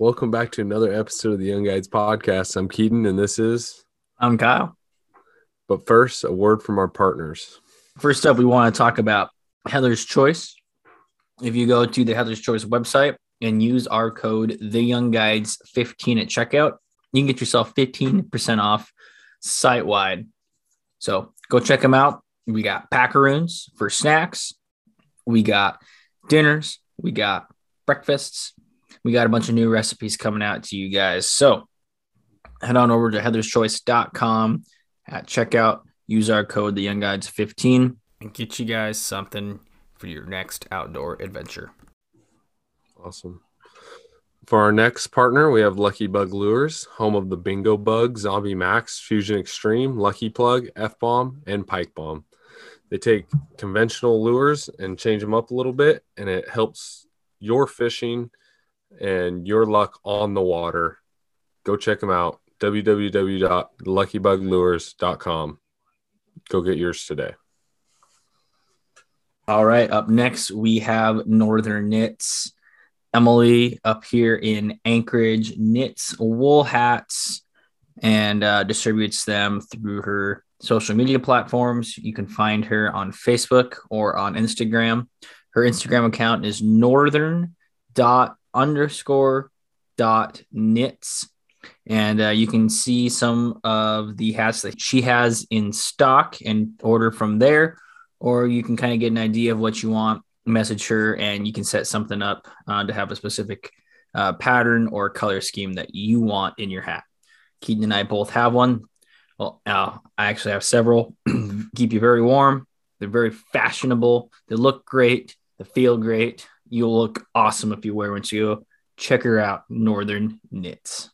Welcome back to another episode of the Young Guides podcast. I'm Keaton and this is. I'm Kyle. But first, a word from our partners. First up, we want to talk about Heather's Choice. If you go to the Heather's Choice website and use our code The Young Guides 15 at checkout, you can get yourself 15% off site wide. So go check them out. We got packaroons for snacks. We got dinners. We got breakfasts. We got a bunch of new recipes coming out to you guys. So head on over to heatherschoice.com at checkout. Use our code the Young Guides 15 and get you guys something for your next outdoor adventure. Awesome. For our next partner, we have Lucky Bug Lures, home of the Bingo Bug, Zombie Max, Fusion Extreme, Lucky Plug, F Bomb, and Pike Bomb. They take conventional lures and change them up a little bit, and it helps your fishing and your luck on the water. Go check them out www.luckybuglures.com. Go get yours today. All right. Up next, we have Northern Knits. Emily up here in Anchorage knits wool hats and uh, distributes them through her social media platforms. You can find her on Facebook or on Instagram. Her Instagram account is northern dot underscore dot knits and uh, you can see some of the hats that she has in stock and order from there or you can kind of get an idea of what you want message her and you can set something up uh, to have a specific uh, pattern or color scheme that you want in your hat. Keaton and i both have one. Well uh, i actually have several. Keep you very warm. They're very fashionable. They look great. They feel great you'll look awesome if you wear one so check her out northern knits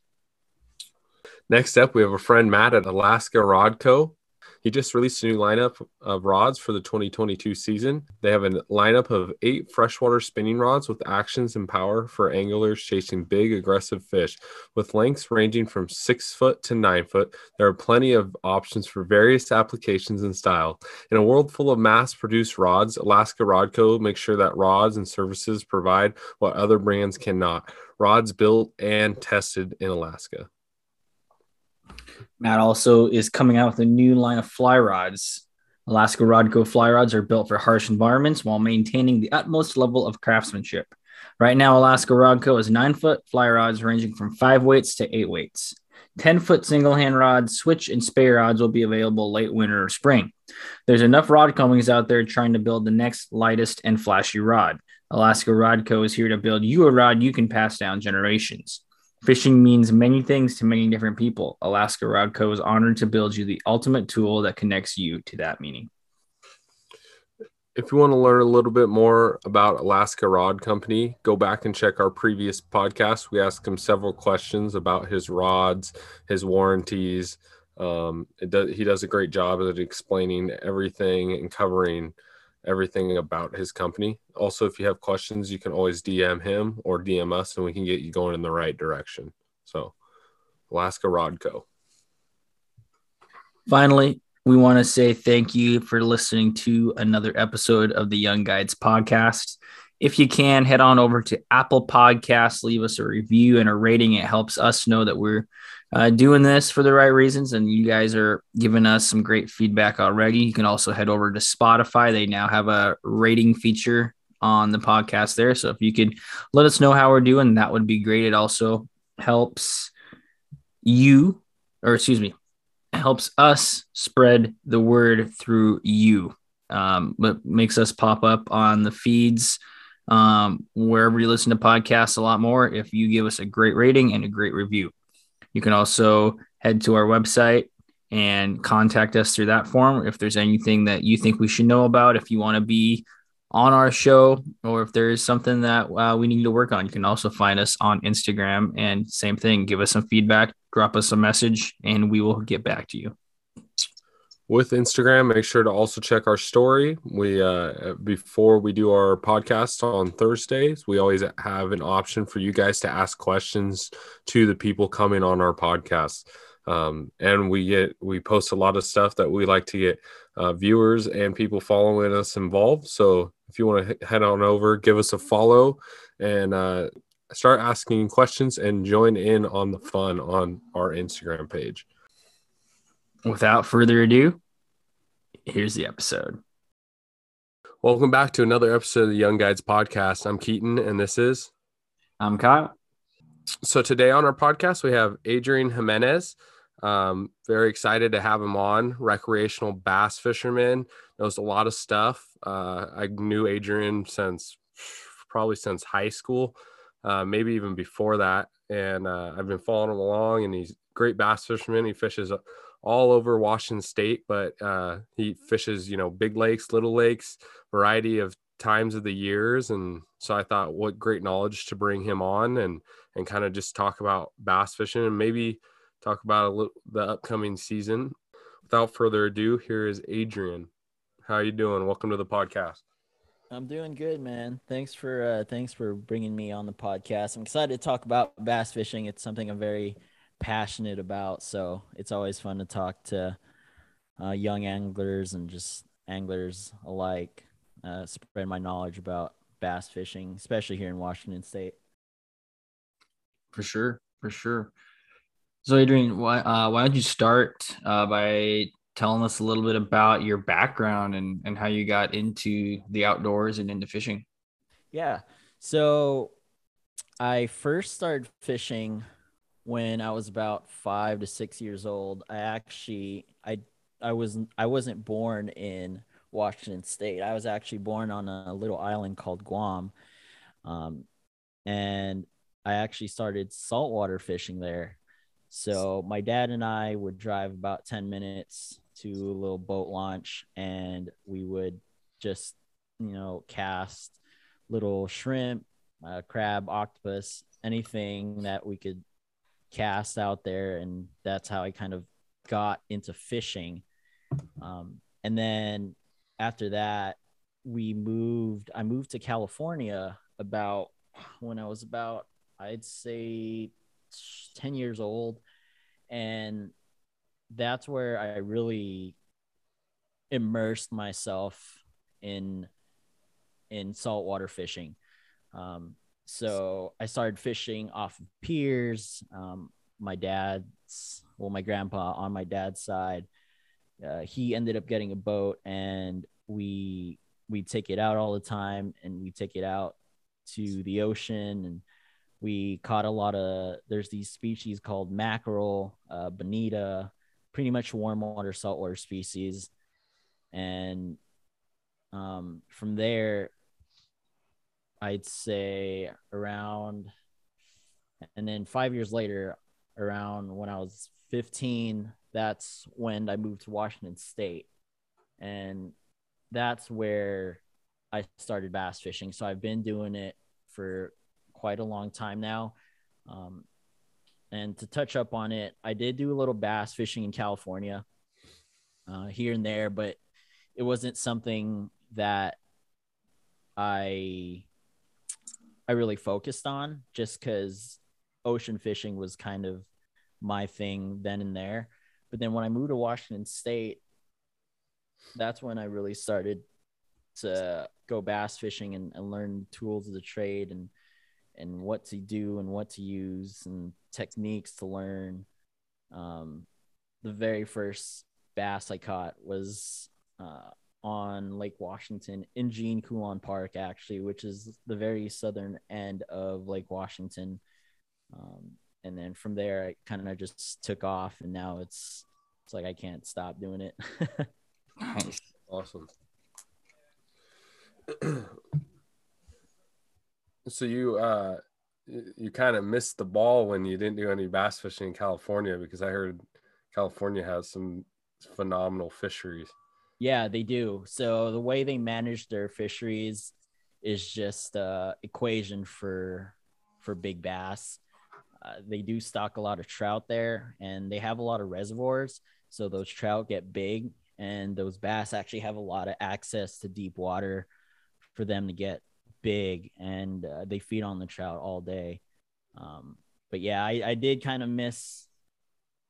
Next up, we have a friend Matt at Alaska Rod Co. He just released a new lineup of rods for the 2022 season. They have a lineup of eight freshwater spinning rods with actions and power for anglers chasing big, aggressive fish. With lengths ranging from six foot to nine foot, there are plenty of options for various applications and style. In a world full of mass produced rods, Alaska Rod Co. makes sure that rods and services provide what other brands cannot rods built and tested in Alaska. Matt also is coming out with a new line of fly rods. Alaska Rod Co fly rods are built for harsh environments while maintaining the utmost level of craftsmanship. Right now, Alaska Rod Co has nine foot fly rods ranging from five weights to eight weights. 10 foot single hand rods, switch, and spey rods will be available late winter or spring. There's enough rod companies out there trying to build the next lightest and flashy rod. Alaska Rod Co is here to build you a rod you can pass down generations. Fishing means many things to many different people. Alaska Rod Co. is honored to build you the ultimate tool that connects you to that meaning. If you want to learn a little bit more about Alaska Rod Company, go back and check our previous podcast. We asked him several questions about his rods, his warranties. Um, does, he does a great job at explaining everything and covering everything about his company. Also, if you have questions, you can always DM him or DM us and we can get you going in the right direction. So, Alaska Rod Co. Finally, we want to say thank you for listening to another episode of the Young Guides podcast. If you can, head on over to Apple Podcasts, leave us a review and a rating. It helps us know that we're uh, doing this for the right reasons, and you guys are giving us some great feedback already. You can also head over to Spotify. They now have a rating feature on the podcast there. So if you could let us know how we're doing, that would be great. It also helps you, or excuse me, helps us spread the word through you. Um, but makes us pop up on the feeds um, wherever you listen to podcasts a lot more if you give us a great rating and a great review. You can also head to our website and contact us through that form if there's anything that you think we should know about. If you want to be on our show, or if there is something that uh, we need to work on, you can also find us on Instagram. And same thing, give us some feedback, drop us a message, and we will get back to you with Instagram, make sure to also check our story. We uh, before we do our podcast on Thursdays, we always have an option for you guys to ask questions to the people coming on our podcast. Um, and we get we post a lot of stuff that we like to get uh, viewers and people following us involved. So if you want to head on over, give us a follow and uh, start asking questions and join in on the fun on our Instagram page. Without further ado, here's the episode. Welcome back to another episode of the Young Guides podcast. I'm Keaton, and this is. I'm Kyle. So today on our podcast, we have Adrian Gimenez. Um, very excited to have him on. Recreational bass fisherman, knows a lot of stuff. Uh, I knew Adrian since probably since high school, uh, maybe even before that. And uh, I've been following him along, and he's a great bass fisherman. He fishes all over Washington State, but uh, he fishes, you know, big lakes, little lakes, variety of times of the years. And so I thought, what great knowledge to bring him on and and kind of just talk about bass fishing and maybe talk about a little, the upcoming season. Without further ado, here is Adrian. How are you doing? Welcome to the podcast. I'm doing good, man. Thanks for uh, thanks for bringing me on the podcast. I'm excited to talk about bass fishing. It's something I'm very passionate about. So it's always fun to talk to uh, young anglers and just anglers alike, uh, spread my knowledge about bass fishing, especially here in Washington State. For sure, for sure. So, Adrian, why uh, why don't you start uh, by telling us a little bit about your background and and how you got into the outdoors and into fishing? Yeah. So, I first started fishing when I was about five to six years old. I actually I I was I wasn't born in Washington State. I was actually born on a little island called Guam, um, and I actually started saltwater fishing there. So my dad and I would drive about ten minutes to a little boat launch, and we would just you know cast little shrimp, uh, crab, octopus, anything that we could cast out there, and that's how I kind of got into fishing. Um, and then after that, we moved. I moved to California about when I was about, I'd say, ten years old, and that's where I really immersed myself in in saltwater fishing. Um, so I started fishing off of piers. Um, my dad's, well, my grandpa on my dad's side, uh, he ended up getting a boat, and we we take it out all the time, and we take it out to the ocean, and we caught a lot of. There's these species called mackerel, uh, bonita, pretty much warm water saltwater species, and um, from there I'd say around, and then five years later, around when I was 15, that's when I moved to Washington State. And that's where I started bass fishing. So I've been doing it for quite a long time now. Um, and to touch up on it, I did do a little bass fishing in California uh, here and there, but it wasn't something that I I really focused on just because ocean fishing was kind of my thing then and there. But then when I moved to Washington State, that's when I really started to go bass fishing and, and learn tools of the trade and and what to do and what to use and techniques to learn. Um, the very first bass I caught was uh, on Lake Washington in Gene Coulon Park, actually, which is the very southern end of Lake Washington. Um, and then from there, I kind of just took off, and now it's it's like I can't stop doing it. awesome. so you uh you kind of missed the ball when you didn't do any bass fishing in California because I heard California has some phenomenal fisheries. Yeah, they do. So the way they manage their fisheries is just a equation for for big bass. Uh, they do stock a lot of trout there, and they have a lot of reservoirs. So those trout get big, and those bass actually have a lot of access to deep water for them to get big, and uh, they feed on the trout all day. Um, but yeah, I, I did kind of miss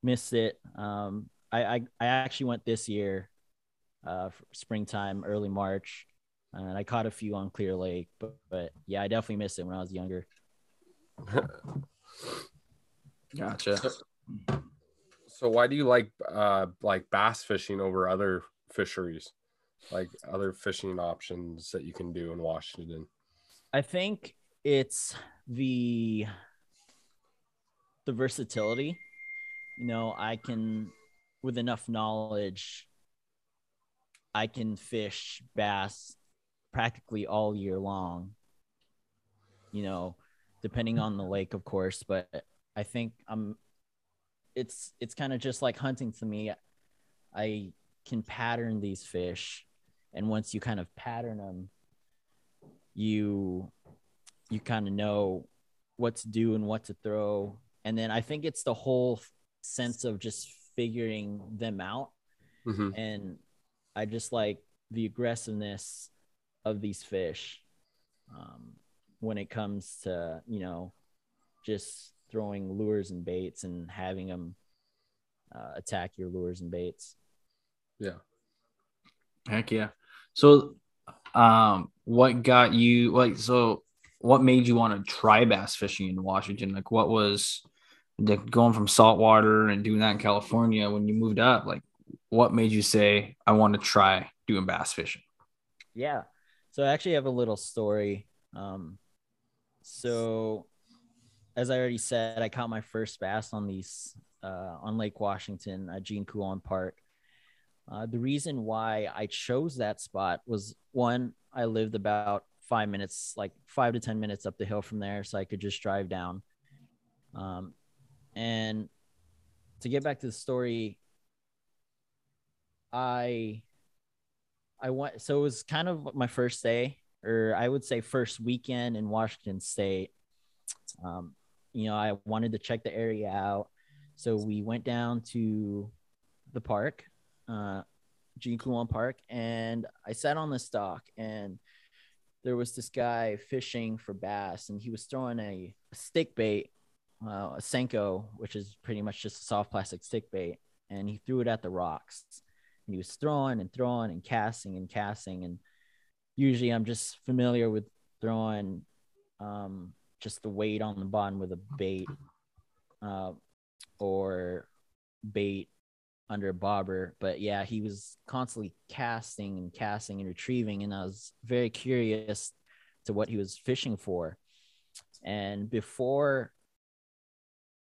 miss it. Um, I, I I actually went this year uh, springtime, early March. And I caught a few on Clear Lake, but, but yeah, I definitely missed it when I was younger. Gotcha. So why do you like uh like bass fishing over other fisheries? Like other fishing options that you can do in Washington? I think it's the the versatility. You know, I can with enough knowledge I can fish bass practically all year long. You know, depending on the lake, of course, but I think I'm it's it's kind of just like hunting to me. I can pattern these fish and once you kind of pattern them you you kind of know what to do and what to throw and then i think it's the whole sense of just figuring them out Mhm. and i just like the aggressiveness of these fish um, when it comes to you know just throwing lures and baits and having them uh, attack your lures and baits Yeah. Heck yeah. So, um, what got you like? So, what made you want to try bass fishing in Washington? Like, what was going from saltwater and doing that in California when you moved up? Like, what made you say I want to try doing bass fishing? Yeah. So I actually have a little story. Um, so as I already said, I caught my first bass on these uh, on Lake Washington at Gene Coulon Park. Uh, the reason why I chose that spot was one, I lived about five minutes, like five to 10 minutes up the hill from there. So I could just drive down. Um, and to get back to the story, I I went so it was kind of my first day, or I would say first weekend in Washington State. Um, you know, I wanted to check the area out. So we went down to the park, uh Gene Coulon Park, and I sat on this dock and there was this guy fishing for bass and he was throwing a, a stick bait, uh, a Senko, which is pretty much just a soft plastic stick bait, and he threw it at the rocks and he was throwing and throwing and casting and casting. And usually i'm just familiar with throwing um, just the weight on the bottom with a bait uh, or bait under a bobber. But yeah he was constantly casting and casting and retrieving. And i was very curious to what he was fishing for. And before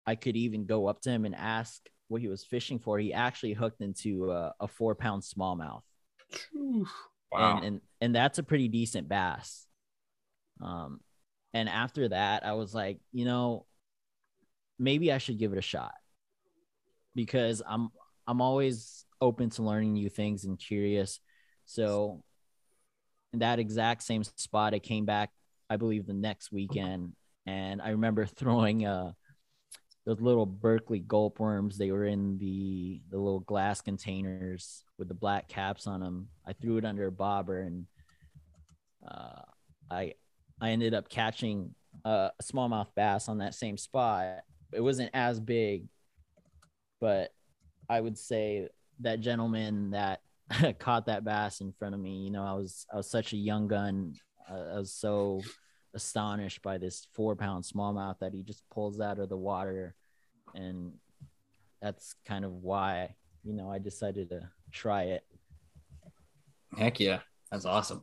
i could even go up to him and ask what he was fishing for, he actually hooked into a, a four pound smallmouth. Wow. And, and and that's a pretty decent bass. Um, and after that, I was like, you know, maybe I should give it a shot because I'm I'm always open to learning new things and curious. So in that exact same spot, I came back, I believe the next weekend, and I remember throwing uh those little Berkley gulp worms. They were in the the little glass containers with the black caps on them. I threw it under a bobber, and uh, I I ended up catching a, smallmouth bass on that same spot. It wasn't as big, but I would say that gentleman that caught that bass in front of me. You know, I was I was such a young gun. I was so astonished by this four pound smallmouth that he just pulls out of the water and that's kind of why you know i decided to try it Heck yeah. That's awesome.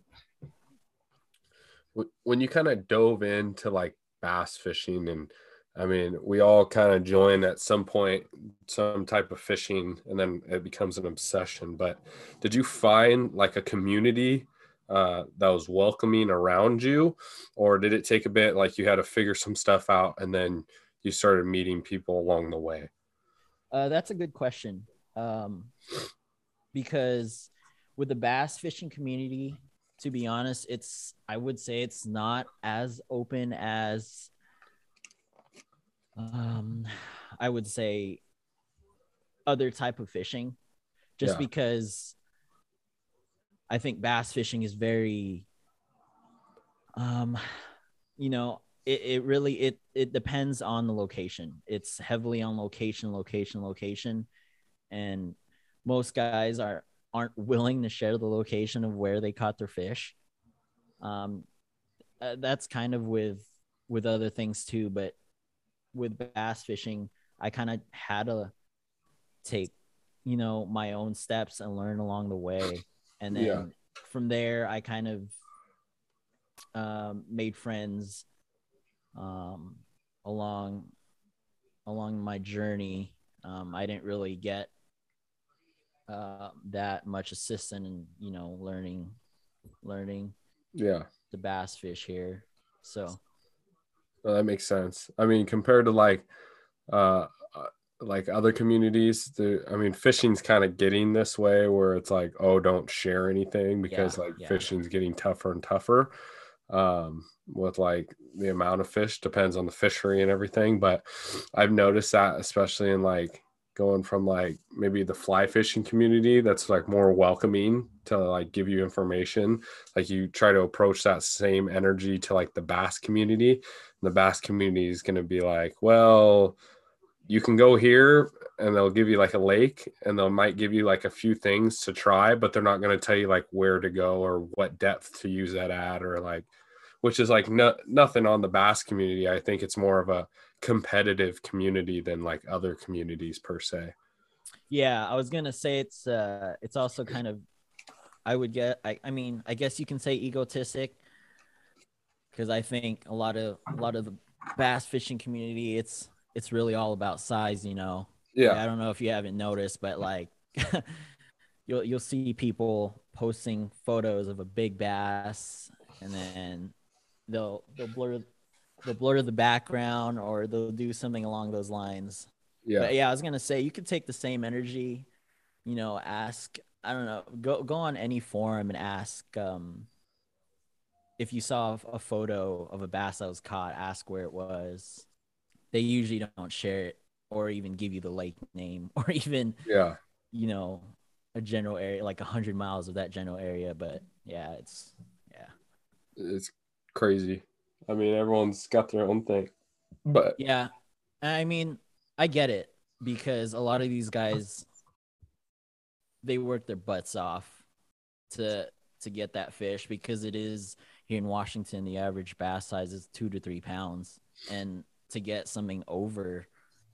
When you kind of dove into like bass fishing, and I mean, we all kind of join at some point some type of fishing, and then it becomes an obsession. But did you find like a community uh, that was welcoming around you, or did it take a bit like you had to figure some stuff out and then you started meeting people along the way? uh, that's a good question um, because with the bass fishing community to be honest it's i would say it's not as open as um, i would say other type of fishing just Yeah. because i think bass fishing is very um you know it, it really it it depends on the location. It's heavily on location location location. And most guys are aren't willing to share the location of where they caught their fish. Um uh, that's kind of with with other things too, but with bass fishing, I kind of had to take, you know, my own steps and learn along the way. And then Yeah. from there, I kind of um, made friends um, along along my journey. Um, I didn't really get uh, that much assistance in, you know, learning learning Yeah. the bass fish here. So Well, that makes sense. I mean, compared to like, uh, uh, like other communities, the I mean, fishing's kind of getting this way where it's like, oh, don't share anything because Yeah, like yeah. fishing's getting tougher and tougher. Um, with like the amount of fish depends on the fishery and everything, but I've noticed that especially in like going from like maybe the fly fishing community that's like more welcoming to like give you information like you try to approach that same energy to like the bass community and the bass community is going to be like well you can go here and they'll give you like a lake and they'll might give you like a few things to try but they're not going to tell you like where to go or what depth to use that at or like which is like no, nothing on the bass community. I think it's more of a competitive community than like other communities per se. Yeah, I was gonna say it's uh it's also kind of I would get I, I mean I guess you can say egotistic because I think a lot of a lot of the bass fishing community it's it's really all about size, you know. yeah I don't know if you haven't noticed, but like you'll you'll see people posting photos of a big bass and then they'll they'll blur they'll blur the background or they'll do something along those lines. yeah But yeah, I was gonna say you could take the same energy, you know, ask I don't know, go go on any forum and ask um if you saw a photo of a bass that was caught, ask where it was. They usually don't share it or even give you the lake name or even, yeah you know, a general area like a hundred miles of that general area. But yeah, it's yeah. it's crazy i mean everyone's got their own thing but Yeah. I mean, I get it because a lot of these guys they work their butts off to to get that fish because it is here in Washington the average bass size is 2 to 3 pounds and to get something over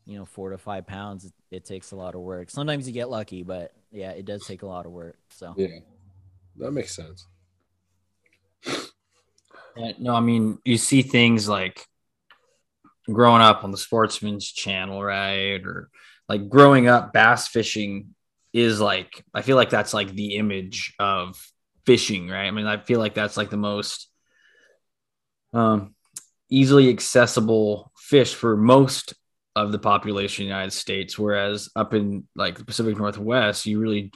you know 4 to 5 pounds it, it takes a lot of work. Sometimes you get lucky, but yeah, it does take a lot of work. So yeah that makes sense Yeah, no, I mean, you see things like growing up on the Sportsman's Channel, right? Or like growing up, bass fishing is like, I feel like that's like the image of fishing, right? I mean, I feel like that's like the most um, easily accessible fish for most of the population in the United States. Whereas up in like the Pacific Northwest, you really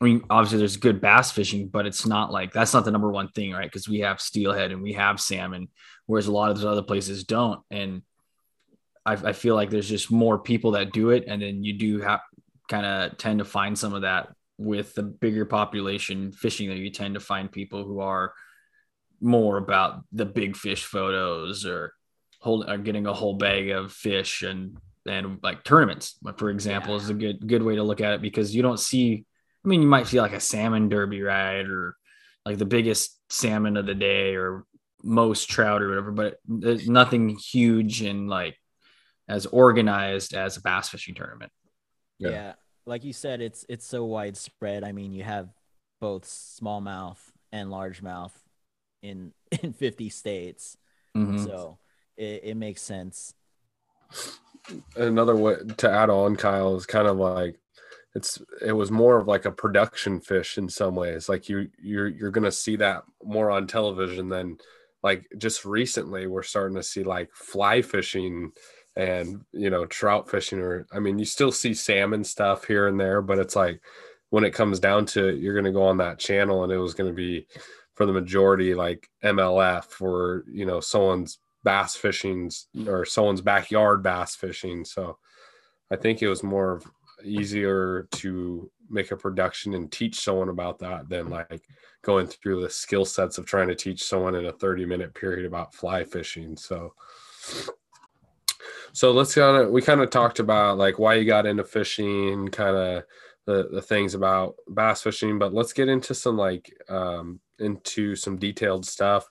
I mean, obviously there's good bass fishing, but it's not like that's not the number one thing, right? Because we have steelhead and we have salmon, whereas a lot of those other places don't. And I, I feel like there's just more people that do it, and then you do have kind of tend to find some of that with the bigger population fishing that you tend to find people who are more about the big fish photos or hold or getting a whole bag of fish and and like tournaments, for example, is a good good way to look at it because you don't see I mean, you might see like a salmon derby ride or like the biggest salmon of the day or most trout or whatever, but there's nothing huge and like as organized as a bass fishing tournament. Yeah. yeah. like you said, it's it's so widespread. I mean, you have both smallmouth and largemouth in in 50 states, Mm-hmm. so it, it makes sense. another way to add on kyle is kind of like it's it was more of like a production fish in some ways like you you're you're gonna see that more on television than like just recently we're starting to see like fly fishing and you know trout fishing or i mean you still see salmon stuff here and there but it's like when it comes down to it you're gonna go on that channel and it was gonna be for the majority like mlf or you know someone's bass fishing or someone's backyard bass fishing. So I think it was more easier to make a production and teach someone about that than like going through the skill sets of trying to teach someone in a 30 minute period about fly fishing. So so let's kind of we kind of talked about like why you got into fishing, kind of the the things about bass fishing, but let's get into some like um into some detailed stuff.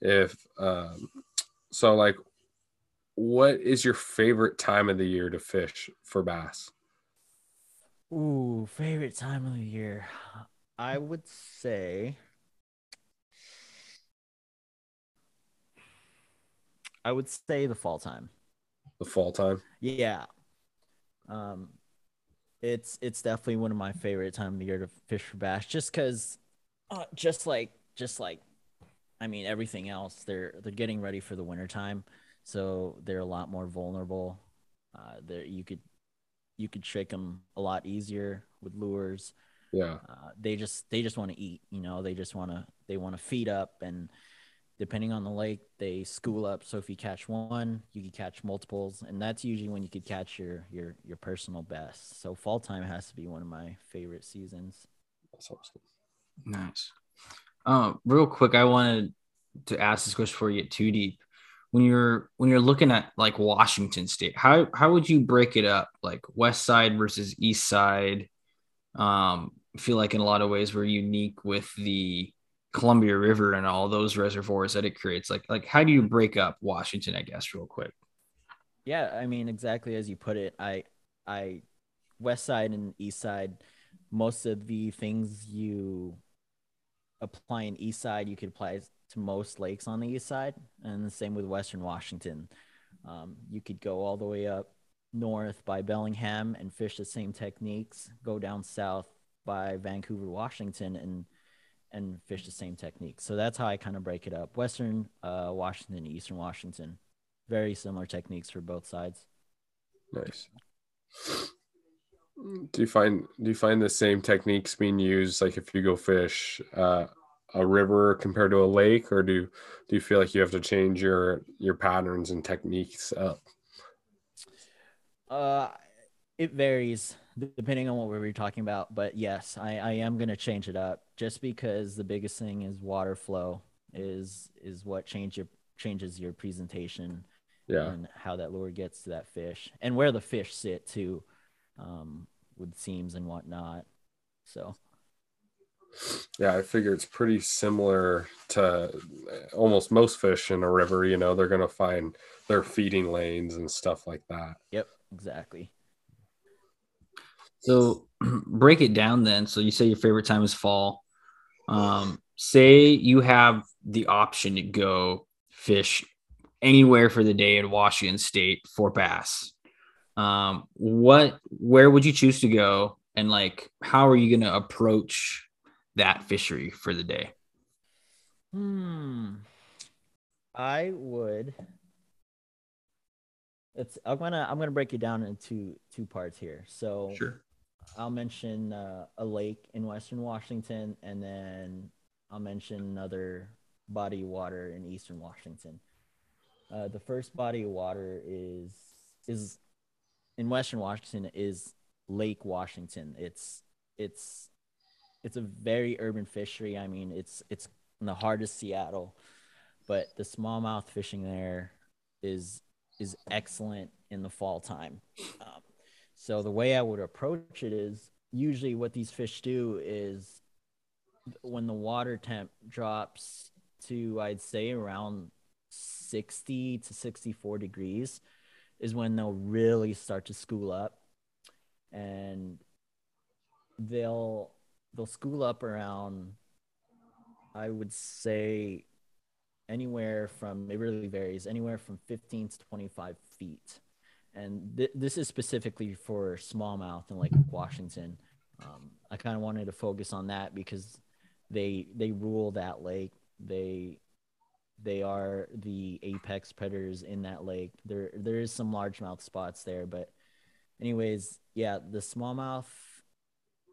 If um So, like, what is your favorite time of the year to fish for bass? Ooh, favorite time of the year. I would say I would say the fall time. The fall time. Yeah. Um it's it's definitely one of my favorite time of the year to fish for bass just cuz uh, just like just like I mean everything else they're they're getting ready for the winter time so they're a lot more vulnerable. Uh there you could you could trick them a lot easier with lures. Yeah. Uh, they just they just want to eat, you know, they just want to they want to feed up and depending on the lake, they school up. So if you catch one, you can catch multiples, and that's usually when you could catch your your your personal best. So fall time has to be one of my favorite seasons. That's awesome. Nice. Um, real quick, I wanted to ask this question before you get too deep. When you're when you're looking at like Washington State, how how would you break it up? Like West Side versus East Side. Um, I feel like in a lot of ways we're unique with the Columbia River and all those reservoirs that it creates. Like like how do you break up Washington? I guess real quick. Yeah, I mean exactly as you put it. I I West Side and East Side. Most of the things you apply in East Side, you could apply to most lakes on the East Side, and the same with Western Washington. Um, you could go all the way up north by Bellingham and fish the same techniques. Go down south by Vancouver, Washington, and and fish the same techniques. So that's how I kind of break it up. Western uh, Washington, Eastern Washington, very similar techniques for both sides. Nice. Do you find do you find the same techniques being used like if you go fish uh, a river compared to a lake, or do do you feel like you have to change your your patterns and techniques up? Uh, it varies depending on what we were talking about. But yes, I, I am going to change it up just because the biggest thing is water flow is is what change your changes your presentation Yeah. and how that lure gets to that fish and where the fish sit too um, with seams and whatnot. So Yeah, I figure it's pretty similar to almost most fish in a river. You know, they're gonna find their feeding lanes and stuff like that. yep, exactly. So break it down then. So you say your favorite time is fall. Um, say you have the option to go fish anywhere for the day in Washington State for bass. Um, what where would you choose to go and like how are you gonna approach that fishery for the day? Hmm. I would. It's I'm gonna I'm gonna break it down into two parts here. So I'll mention uh, a lake in Western Washington, and then I'll mention another body of water in Eastern Washington. Uh, the first body of water is is in Western Washington is Lake Washington. It's it's it's a very urban fishery. I mean, it's it's in the heart of Seattle, but the smallmouth fishing there is is excellent in the fall time. Um, so the way I would approach it is usually what these fish do is when the water temp drops to I'd say around 60 to 64 degrees is when they'll really start to school up and they'll they'll school up around I would say anywhere from it really varies anywhere from 15 to 25 feet and th- this is specifically for smallmouth and like Washington. Um, I kind of wanted to focus on that because they they rule that lake. They they are the apex predators in that lake. There there is some largemouth spots there, but anyways, yeah, the smallmouth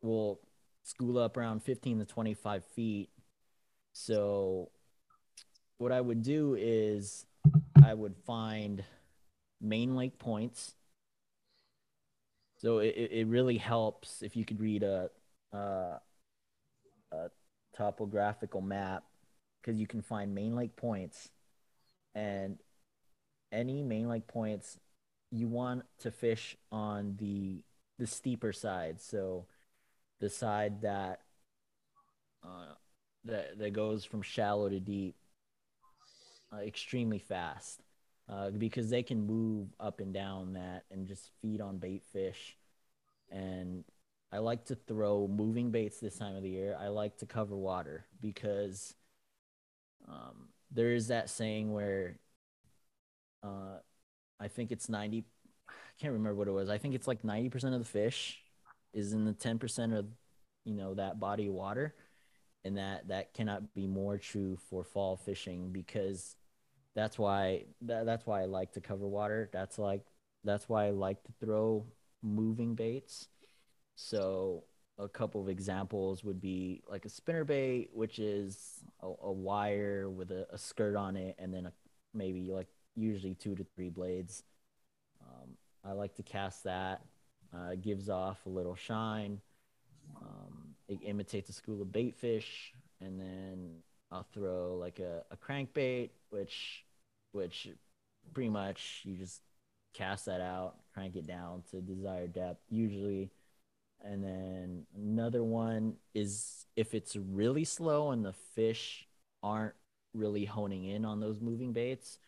will school up around 15 to 25 feet. So what I would do is I would find main lake points. So it, it really helps if you could read a, a, a topographical map because you can find main lake points and any main lake points you want to fish on the the steeper side so the side that uh, that that goes from shallow to deep uh, extremely fast uh, because they can move up and down that and just feed on bait fish. And I like to throw moving baits this time of the year. I like to cover water because um, there is that saying where uh, I think it's 90, I can't remember what it was. I think it's like 90% of the fish is in the 10% of, you know, that body of water. And that, that cannot be more true for fall fishing because that's why that, that's why I like to cover water. That's like that's why I like to throw moving baits. So a couple of examples would be like a spinner bait, which is a, a wire with a, a, skirt on it, and then a, maybe like usually two to three blades. Um, I like to cast that. Uh, gives off a little shine. Um, it imitates a school of bait fish, and then I'll throw like a, a crankbait, which which pretty much you just cast that out, crank it down to desired depth, usually. And then another one is if it's really slow and the fish aren't really honing in on those moving baits,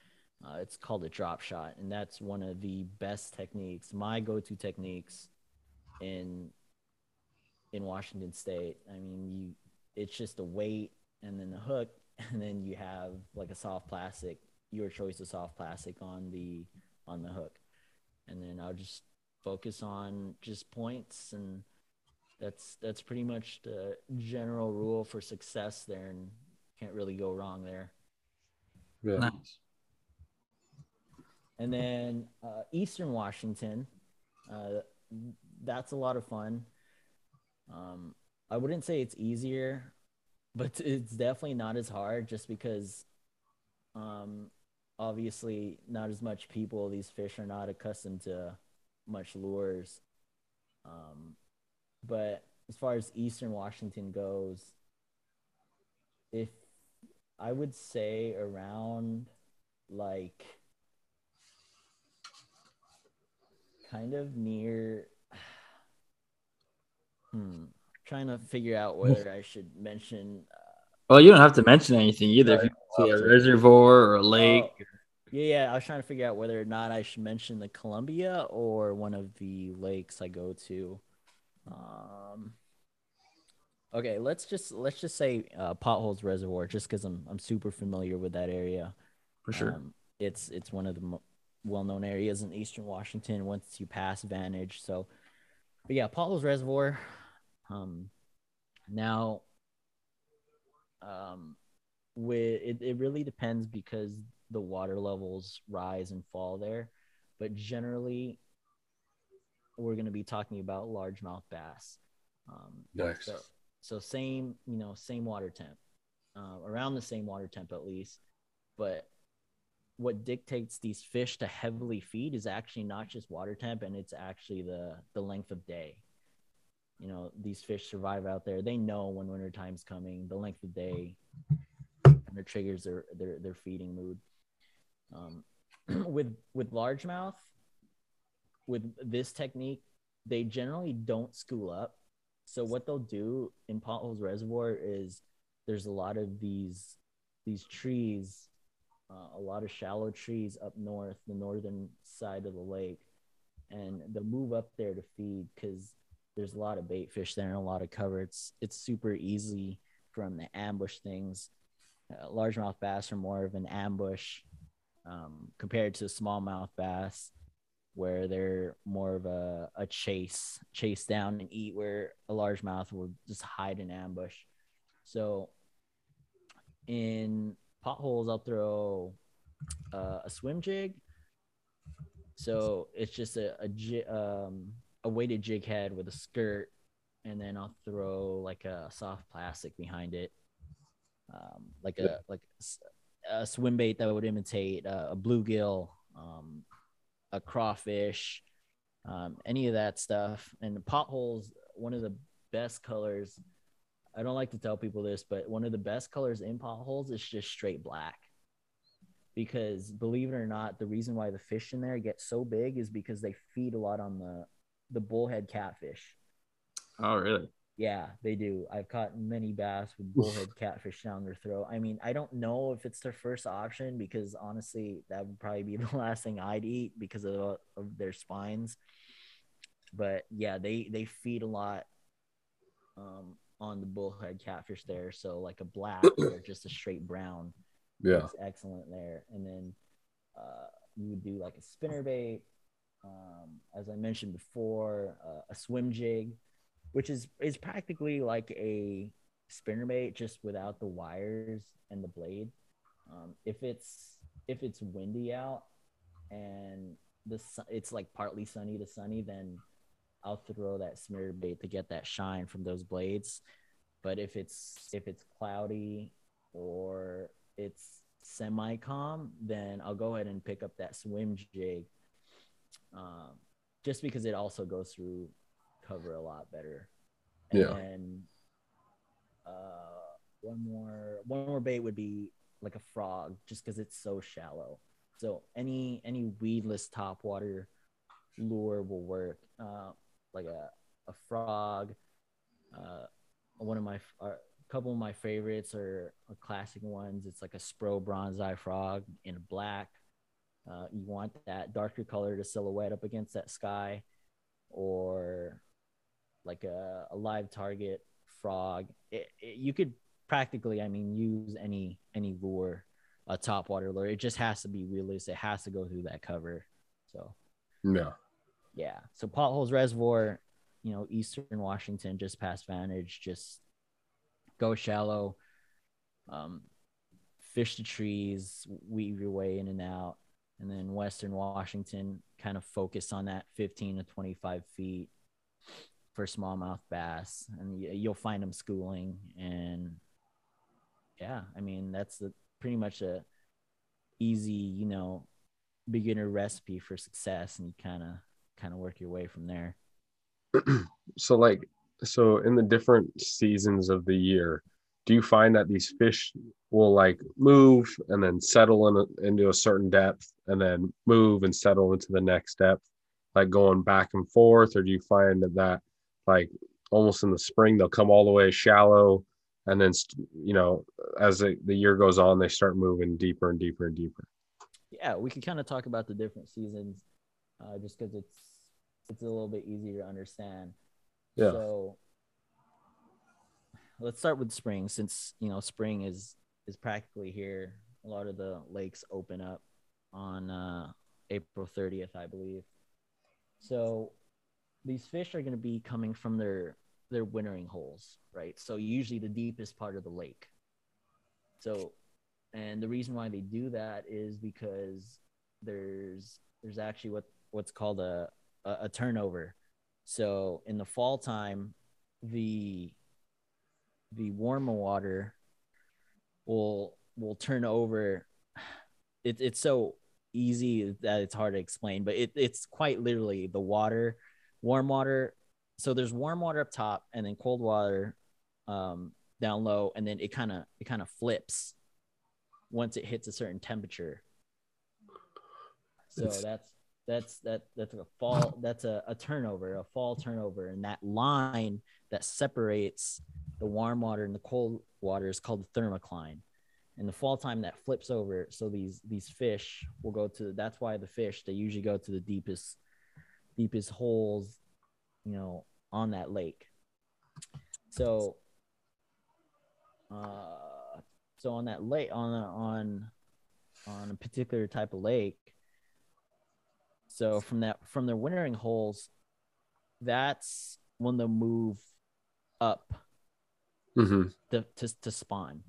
uh, it's called a drop shot. And that's one of the best techniques, my go to techniques in in Washington State. I mean, you it's just a weight and then the hook, and then you have like a soft plastic your choice of soft plastic on the on the hook and then i'll just focus on just points and that's that's pretty much the general rule for success there and can't really go wrong there yeah. nice and then uh, eastern washington uh, that's a lot of fun um, i wouldn't say it's easier but it's definitely not as hard just because um, obviously not as much people. These fish are not accustomed to much lures. Um, but as far as Eastern Washington goes, if I would say around like kind of near hmm trying to figure out whether I should mention uh, well, you don't have to mention anything either. If you see a reservoir or a lake. Oh, yeah, yeah. I was trying to figure out whether or not I should mention the Columbia or one of the lakes I go to. Um, okay, let's just let's just say uh, Potholes Reservoir, just because I'm I'm super familiar with that area. For sure, um, it's it's one of the mo- well-known areas in Eastern Washington. Once you pass Vantage, so but yeah, Potholes Reservoir. Um, now um, with it, it really depends because the water levels rise and fall there, but generally, we're going to be talking about largemouth bass. Um, nice. So, so same, you know, same water temp, uh, around the same water temp at least, but what dictates these fish to heavily feed is actually not just water temp and it's actually the the length of day. You know these fish survive out there. They know when winter time's coming the length of day and their triggers their their, their feeding mood um, with with largemouth with this technique they generally don't school up so what they'll do in potholes reservoir is there's a lot of these these trees uh, a lot of shallow trees up north the northern side of the lake and they'll move up there to feed because there's a lot of bait fish there and a lot of cover. It's it's super easy from the ambush things. Uh, largemouth bass are more of an ambush um, compared to smallmouth bass, where they're more of a, a chase, chase down and eat, where a largemouth will just hide in ambush. So in potholes, I'll throw uh, a swim jig. So it's just a, a um, a weighted jig head with a skirt, and then I'll throw like a soft plastic behind it, um, like a like a swim bait that would imitate a, a bluegill, um, a crawfish, um, any of that stuff. And potholes, one of the best colors. I don't like to tell people this, but one of the best colors in potholes is just straight black. Because believe it or not, the reason why the fish in there get so big is because they feed a lot on the the bullhead catfish. Oh, really? Yeah, they do. I've caught many bass with bullhead catfish down their throat. I mean, I don't know if it's their first option because honestly, that would probably be the last thing I'd eat because of, of their spines. But yeah, they they feed a lot um, on the bullhead catfish there. So like a black or just a straight brown, Yeah. is excellent there. And then uh, you would do like a spinner bait, um, as I mentioned before, uh, a swim jig, which is is practically like a spinner bait just without the wires and the blade. Um, if it's if it's windy out and the sun, it's like partly sunny to sunny, then I'll throw that spinner bait to get that shine from those blades. But if it's if it's cloudy or it's semi calm, then I'll go ahead and pick up that swim jig. Um, just because it also goes through cover a lot better. And Yeah. then uh, one more one more bait would be like a frog, just because it's so shallow. So any any weedless top water lure will work. Uh, like a a frog. Uh, one of my a couple of my favorites are, are classic ones. It's like a Spro bronze eye frog in black. Uh, you want that darker color to silhouette up against that sky, or like a, a live target frog. It, it, you could practically, I mean, use any any lure, a top water lure. It just has to be realistic. It has to go through that cover. So Yeah. yeah. So Potholes Reservoir, you know, Eastern Washington, just past Vantage, just go shallow, um, fish the trees, weave your way in and out. And then Western Washington, kind of focus on that 15 to 25 feet for smallmouth bass. And you'll find them schooling. And yeah, I mean, that's the pretty much a easy, you know, beginner recipe for success. And you kind of, kind of work your way from there. so like so in the different seasons of the year do you find that these fish will like move and then settle in a, into a certain depth and then move and settle into the next depth like going back and forth or do you find that that like almost in the spring they'll come all the way shallow and then you know as the, the year goes on they start moving deeper and deeper and deeper Yeah, we can kind of talk about the different seasons, uh, just because it's it's a little bit easier to understand. Yeah. So let's start with spring, since you know spring is is practically here. A lot of the lakes open up on uh, April 30th, I believe. So these fish are going to be coming from their their wintering holes, right? So usually the deepest part of the lake. So, and the reason why they do that is because there's there's actually what what's called a a, a turnover. So in the fall time, the the warmer water will will turn over. It, it's so easy that it's hard to explain, but it, it's quite literally the water, warm water. So there's warm water up top and then cold water um, down low, and then it kind of it kind of flips once it hits a certain temperature. So It's- that's that's that that's a fall that's a, a turnover, a fall turnover, and that line that separates the warm water and the cold water is called the thermocline. In the fall time, that flips over, so these these fish will go to. That's why the fish they usually go to the deepest deepest holes, you know, on that lake. So, uh, so on that lake on a, on on a particular type of lake. So from that from their wintering holes, that's when they'll move up hmm to, to, to spawn.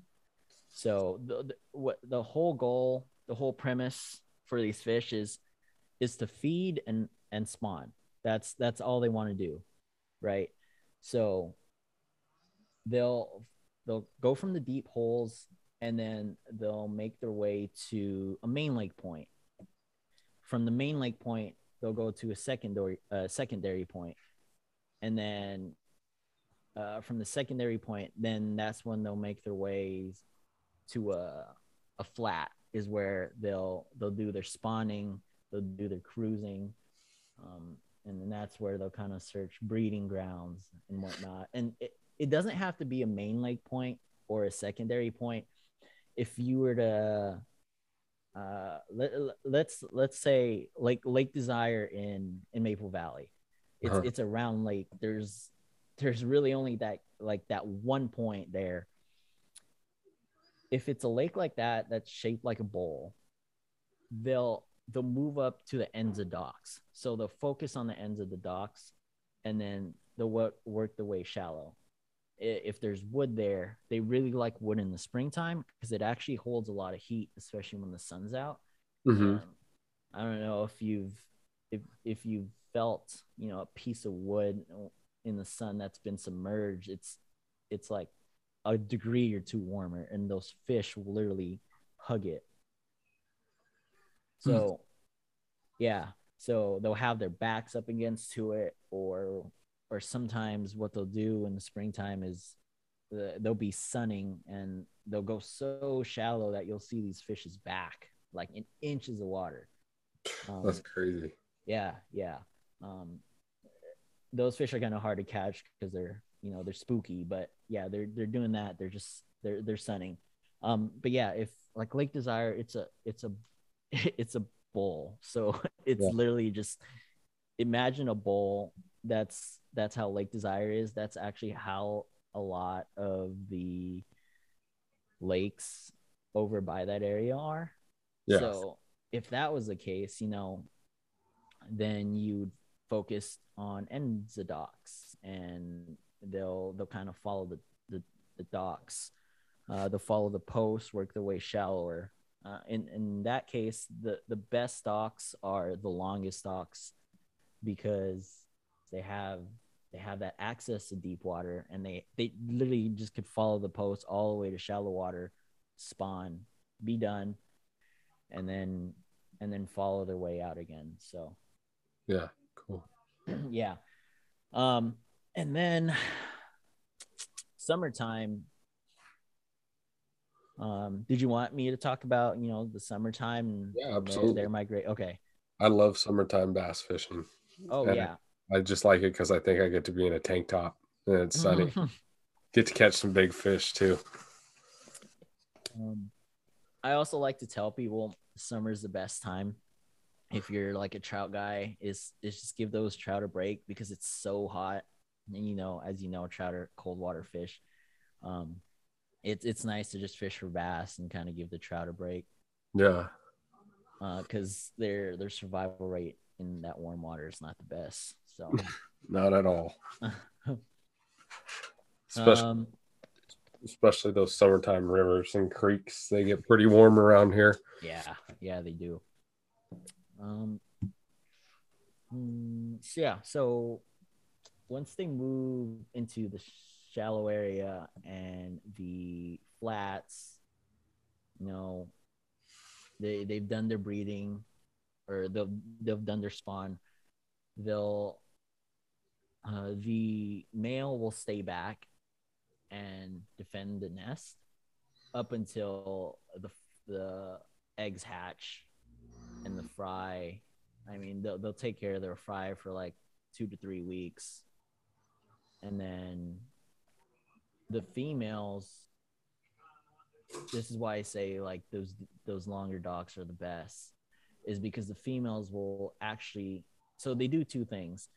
So the, the what the whole goal, the whole premise for these fish is is to feed and and spawn. That's that's all they want to do, right? So they'll they'll go from the deep holes and then they'll make their way to a main lake point. From the main lake point, they'll go to a secondary uh, secondary point, and then uh, from the secondary point, then that's when they'll make their ways to a a flat is where they'll they'll do their spawning, they'll do their cruising, um, and then that's where they'll kind of search breeding grounds and whatnot. And it, it doesn't have to be a main lake point or a secondary point. If you were to uh let, let's let's say like lake desire in in maple valley it's Uh-huh. it's a round lake there's there's really only that like that one point there if it's a lake like that that's shaped like a bowl they'll they'll move up to the ends of docks so they'll focus on the ends of the docks and then they'll work, work the way shallow if there's wood there they really like wood in the springtime because it actually holds a lot of heat especially when the sun's out hmm um, I don't know if you've if if you've felt you know a piece of wood in the sun that's been submerged. It's it's like a degree or two warmer, and those fish will literally hug it. So, yeah. So they'll have their backs up against to it, or or sometimes what they'll do in the springtime is the, they'll be sunning and they'll go so shallow that you'll see these fish's back like in inches of water. Um, That's crazy. yeah, yeah. Um, those fish are kind of hard to catch because they're you know they're spooky, but yeah, they're they're doing that. They're just they're they're sunning. Um, but yeah, if like Lake Desire, it's a it's a it's a bowl, so it's Yeah. literally just imagine a bowl. That's that's how Lake Desire is. That's actually how a lot of the lakes over by that area are. So if that was the case, you know, then you'd focus on ends of docks and they'll they'll kind of follow the the, the docks. Uh, they'll follow the posts, work their way shallower. Uh, in in that case, the the best stocks are the longest stocks because they have they have that access to deep water and they they literally just could follow the post all the way to shallow water, spawn, be done, and then and then follow their way out again. So Yeah. Cool. yeah. Um, and then summertime. Um, did you want me to talk about you know the summertime and Yeah, absolutely. their migrate? Okay. I love summertime bass fishing. Oh Yeah. yeah. I just like it because I think I get to be in a tank top and it's sunny. get to catch some big fish too. Um, I also like to tell people summer's the best time. If you're like a trout guy, is is just give those trout a break because it's so hot. And you know, as you know, trout are cold water fish. Um, it's it's nice to just fish for bass and kind of give the trout a break Yeah. because their their survival rate in that warm water is not the best. So, Not at all. Especially, um, especially those summertime rivers and creeks. They get pretty warm around here. Yeah, yeah, they do. Um, mm, so yeah, so once they move into the shallow area and the flats, you know, they they've done their breeding, or they've they've done their spawn. They'll uh, the male will stay back and defend the nest up until the the eggs hatch and the fry. I mean, they'll they'll take care of their fry for like two to three weeks, and then the females. This is why I say like those those longer docks are the best, is because the females will actually. So they do two things.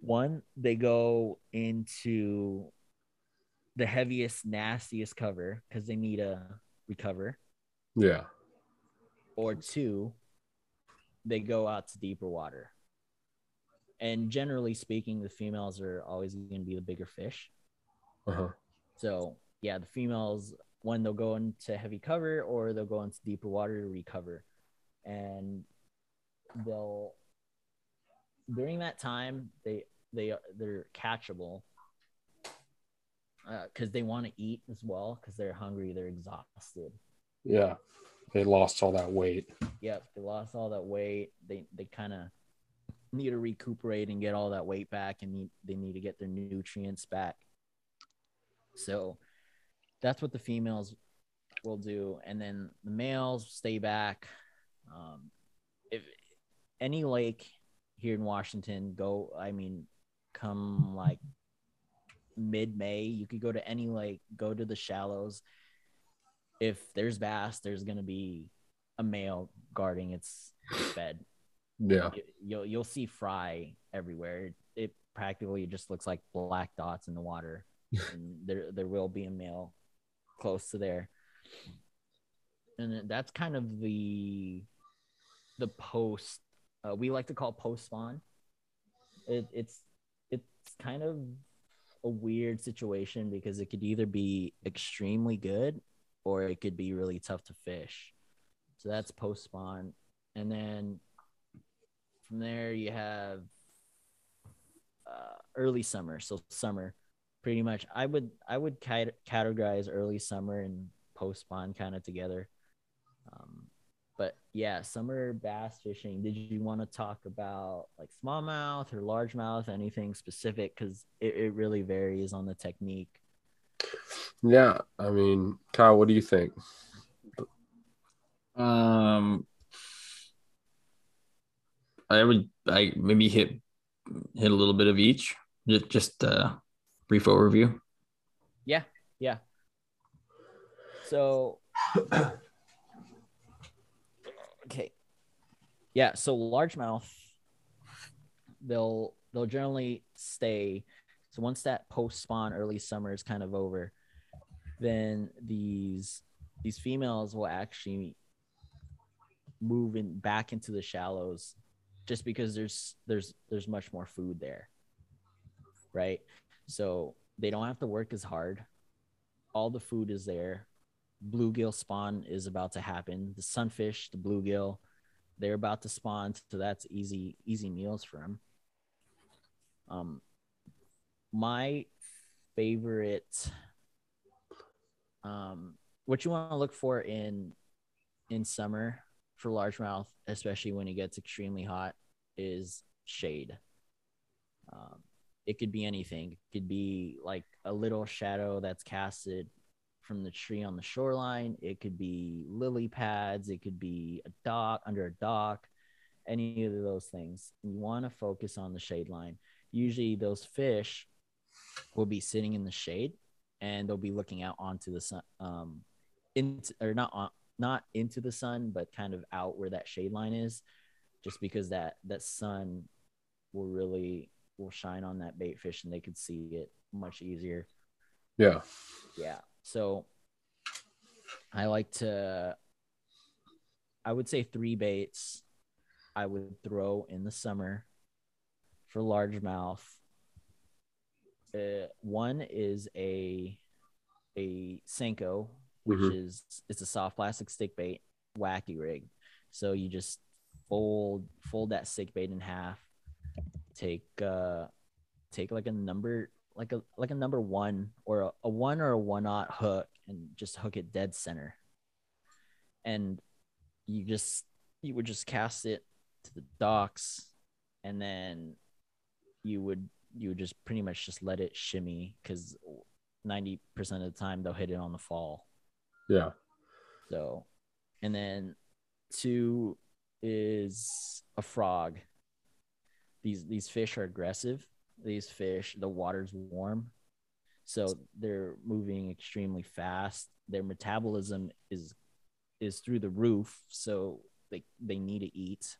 One, they go into the heaviest, nastiest cover because they need a recover Yeah. or two, they go out to deeper water. And generally speaking, the females are always going to be the bigger fish. Uh-huh. So, yeah, the females, when they'll go into heavy cover or they'll go into deeper water to recover. And they'll, during that time, they, they, they're catchable because they want to eat as well because they're hungry, they're exhausted. Yeah. They lost all that weight. Yep, they lost all that weight. They they kind of need to recuperate and get all that weight back, and need, they need to get their nutrients back. So that's what the females will do, and then the males stay back. Um, if any lake here in Washington, go. I mean, come like mid May, you could go to any lake, go to the shallows. If there's bass, there's gonna be a male guarding its bed. Yeah. You- You'll you'll see fry everywhere. It, it practically just looks like black dots in the water, there there will be a male close to there. And that's kind of the the post uh, we like to call post spawn. It, it's it's kind of a weird situation because it could either be extremely good or it could be really tough to fish. So that's post spawn, and then from there you have uh, early summer. So summer, pretty much. I would I would cat- categorize early summer and post spawn kind of together. Um, but yeah, summer bass fishing. Did you want to talk about like smallmouth or largemouth, anything specific? Because it, it really varies on the technique. Yeah. I mean, Kyle, what do you think? Um, I would I maybe hit hit a little bit of each. Just just uh, brief overview. Yeah, yeah. So okay. Yeah, so largemouth they'll they'll generally stay so once that post spawn early summer is kind of over, then these these females will actually move in back into the shallows just because there's there's there's much more food there. Right? So they don't have to work as hard. All the food is there. Bluegill spawn is about to happen. The sunfish, the bluegill, they're about to spawn, so that's easy easy meals for them. Um, my favorite, um, what you want to look for in in summer for largemouth, especially when it gets extremely hot, is shade. Um, it could be anything. It could be like a little shadow that's casted from the tree on the shoreline. It could be lily pads. It could be a dock under a dock, any of those things. You want to focus on the shade line. Usually, those fish will be sitting in the shade and they'll be looking out onto the sun, um, into or not on, not into the sun, but kind of out where that shade line is, just because that that sun will really will shine on that bait fish and they could see it much easier. Yeah. Yeah. So I like to I would say three baits I would throw in the summer for largemouth. Uh, one is a a Senko, which Mhm. is it's a soft plastic stick bait, wacky rig. So you just fold fold that stick bait in half. Take uh take like a number like a like a number one or a, a one or a one aught hook and just hook it dead center. And you just you would just cast it to the docks and then you would you would just pretty much just let it shimmy because 90% of the time they'll hit it on the fall. Yeah. So, and then two is a frog. These these fish are aggressive. These fish, the water's warm, so they're moving extremely fast. Their metabolism is is through the roof, so they they need to eat.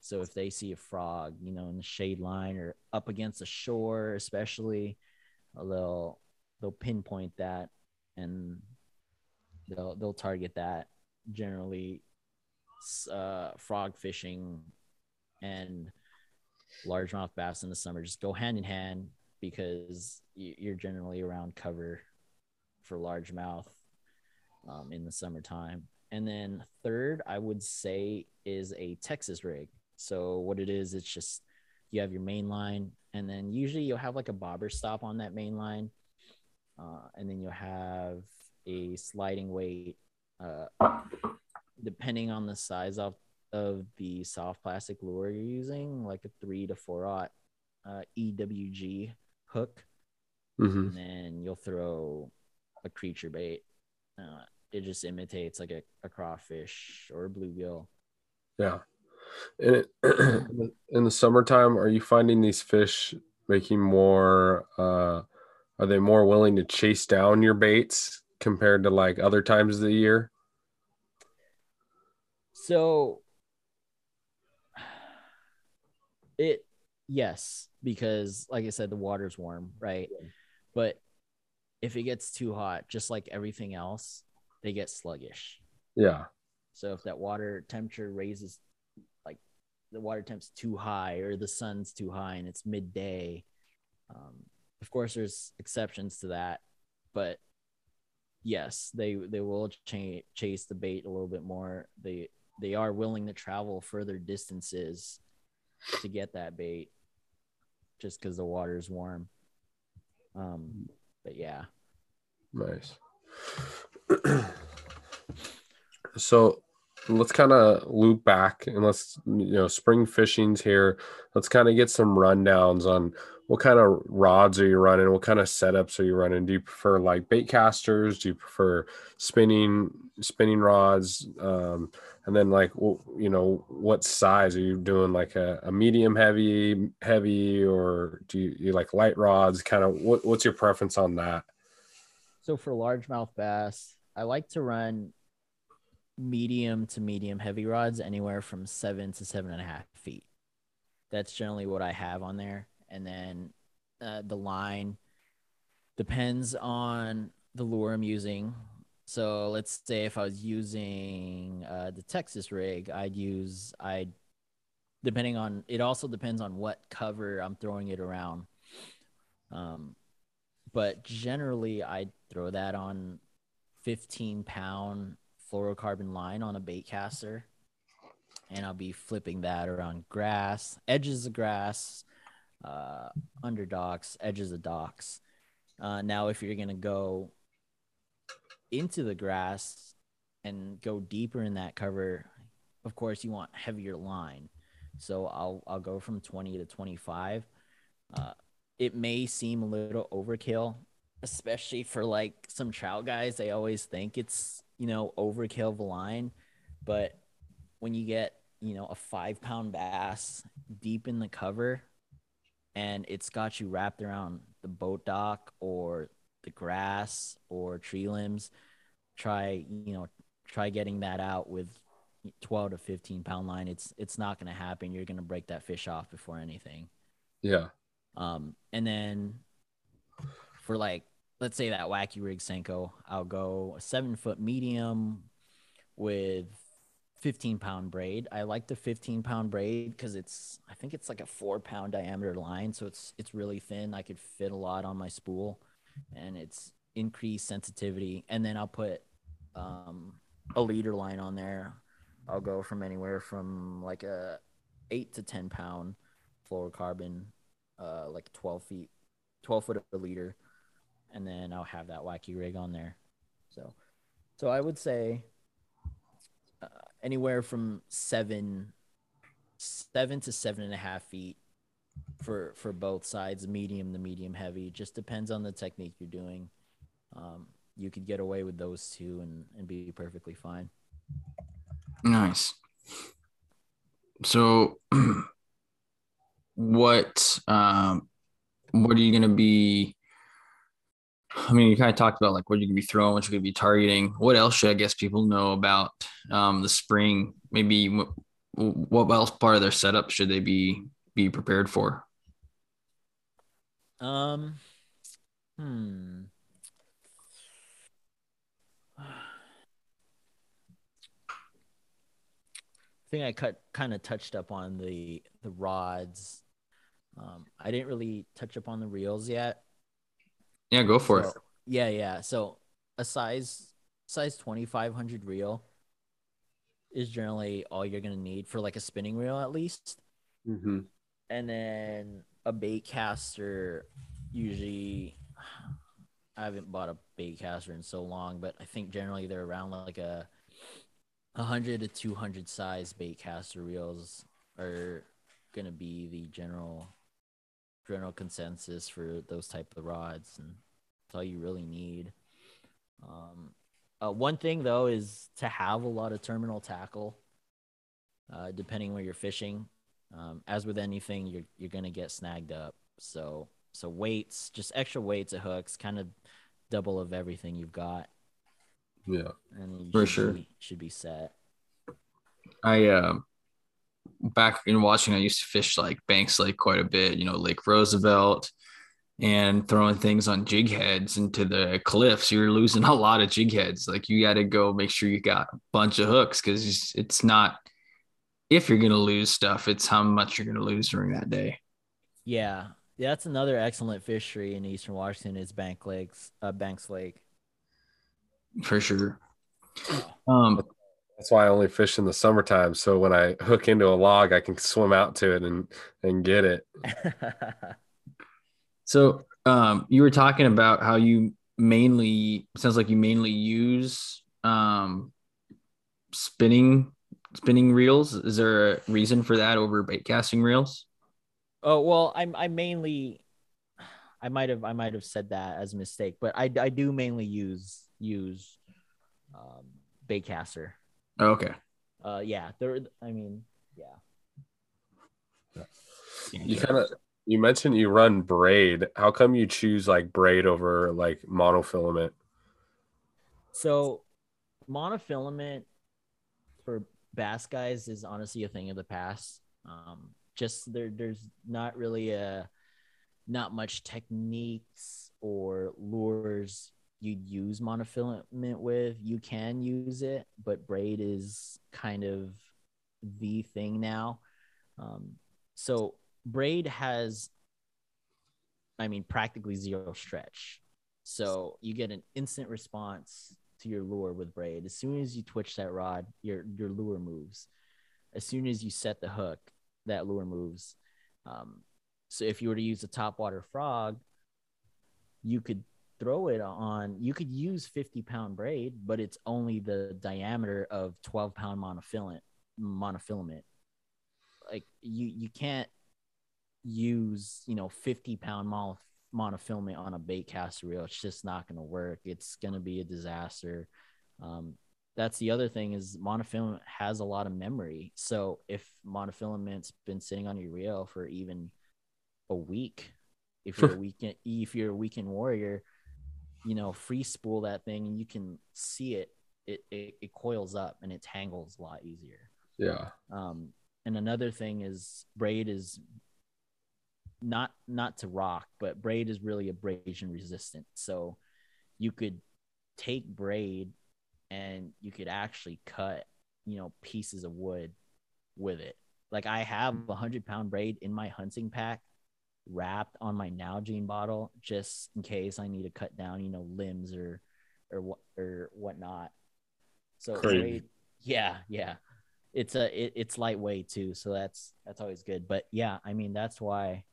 So if they see a frog, you know, in the shade line or up against the shore, especially, they'll they'll pinpoint that and they'll they'll target that generally uh, frog fishing and largemouth bass in the summer just go hand in hand because you're generally around cover for largemouth um, in the summertime. And then third, I would say is a Texas rig. So what it is, it's just you have your main line, and then usually you'll have like a bobber stop on that main line, uh, and then you'll have a sliding weight, uh, depending on the size of of the soft plastic lure you're using, like a three to four aught uh, EWG hook, hmm and then you'll throw a creature bait. Uh, it just imitates like a, a crawfish or a bluegill. Yeah. In, it, in the summertime, are you finding these fish making more? Uh, are they more willing to chase down your baits compared to like other times of the year? So it yes, because like I said, the water's warm, right? But if it gets too hot, just like everything else, they get sluggish. Yeah. So if that water temperature raises, like the water temp's too high or the sun's too high and it's midday, um, of course there's exceptions to that, but yes, they they will ch- chase the bait a little bit more. They they are willing to travel further distances to get that bait, just because the water's warm. Um, but yeah, Nice. so let's kind of loop back and let's you know spring fishing's here let's kind of get some rundowns on what kind of rods are you running? What kind of setups are you running? Do you prefer like bait casters? Do you prefer spinning spinning rods? Um, and then like w- you know what size? Are you doing like a, a medium heavy heavy or do you, you like light rods? Kind of what, what's your preference on that? So for largemouth bass, I like to run medium to medium heavy rods anywhere from seven to seven and a half feet. That's generally what I have on there. And then uh, the line depends on the lure I'm using. So let's say if I was using uh, the Texas rig, I'd use I, depending on it also depends on what cover I'm throwing it around. Um, but generally I throw that on 15 pound fluorocarbon line on a bait caster and I'll be flipping that around grass, edges of grass, uh, under docks, edges of docks. Uh, now, if you're going to go into the grass and go deeper in that cover, of course, you want heavier line. So I'll, I'll go from 20 to 25. Uh, it may seem a little overkill, especially for like some trout guys. They always think it's, you know, overkill of a line. But when you get, you know, a five pound bass deep in the cover and it's got you wrapped around the boat dock or the grass or tree limbs, try, you know, try getting that out with 12 to 15 pound line. It's, it's not going to happen. You're going to break that fish off before anything. yeah Um, and then for like, let's say that wacky rig Senko, I'll go a seven foot medium with 15 pound braid. I like the 15 pound braid because it's, I think it's like a four pound diameter line. So it's, it's really thin. I could fit a lot on my spool and it's increased sensitivity. And then I'll put, um, a leader line on there. I'll go from anywhere from like a eight to 10 pound fluorocarbon uh, like 12 feet, 12 foot of a leader, and then I'll have that wacky rig on there. So, so I would say anywhere from seven, seven to seven and a half feet for for both sides, medium to medium heavy. Just depends on the technique you're doing. Um, you could get away with those two and and be perfectly fine. Nice. So, what um, what are you gonna be? I mean, you kind of talked about like what you're gonna be throwing, what you're gonna be targeting. What else should I guess people know about um, the spring? Maybe what, what else part of their setup should they be be prepared for? Um, hmm. I think I cut kind of touched up on the the rods. Um, I didn't really touch up on the reels yet. Yeah, go for it. Yeah, yeah. So a size size twenty five hundred reel is generally all you're gonna need for like a spinning reel at least. mm-hmm. and then a bait caster usually i haven't bought a bait caster in so long but i think generally they're around like a 100 to 200 size bait caster reels are going to be the general general consensus for those type of rods and that's all you really need um, uh, one thing though is to have a lot of terminal tackle uh, depending where you're fishing. Um, as with anything, you're you're gonna get snagged up. So so weights, just extra weights of hooks, kind of double of everything you've got, Yeah. and you For should sure. be, should be set. I um back in Washington, I used to fish like Banks Lake quite a bit, you know, Lake Roosevelt, and throwing things on jig heads into the cliffs. You're losing a lot of jig heads. Like you got to go make sure you got a bunch of hooks because it's not if you're gonna lose stuff, it's how much you're gonna lose during that day. Yeah, that's another excellent fishery in Eastern Washington is Bank Lakes, uh, Banks Lake. For sure. Um, That's why I only fish in the summertime. So when I hook into a log, I can swim out to it and and get it. So um, you were talking about how you mainly sounds like you mainly use um, spinning spinning reels. Is there a reason for that over bait casting reels? oh well, I'm I mainly, I might have I might have said that as a mistake, but I I do mainly use use um, baitcaster. Oh, okay. Uh, yeah, there. I mean, yeah. You kind of you mentioned you run braid. How come you choose like braid over like monofilament? So monofilament for bass guys is honestly a thing of the past. Um, just there, there's not really a not much techniques or lures you'd use monofilament with. You can use it, but braid is kind of the thing now. Um, so braid has, I mean, practically zero stretch. So you get an instant response to your lure with braid. As soon as you twitch that rod, your your lure moves. As soon as you set the hook, that lure moves. Um, so if you were to use a topwater frog, you could throw it on. You could use 50 pound braid, but it's only the diameter of 12 pound monofilament. Monofilament. Like you you can't use you know 50 pound mono, monofilament on a bait cast reel. It's just not going to work. It's going to be a disaster. Um, that's the other thing is monofilament has a lot of memory. So if monofilament's been sitting on your reel for even a week, if you're a weekend if you're a weekend warrior, you know, free spool that thing and you can see it. It, it, it coils up and it tangles a lot easier. Yeah. Um, and another thing is braid is not not to rock, but braid is really abrasion resistant. So you could take braid and you could actually cut, you know, pieces of wood with it. Like I have a hundred pound braid in my hunting pack wrapped on my Nalgene bottle just in case I need to cut down, you know, limbs or or what or whatnot. So yeah, yeah. It's a it, it's lightweight too, so that's that's always good. But yeah, I mean that's why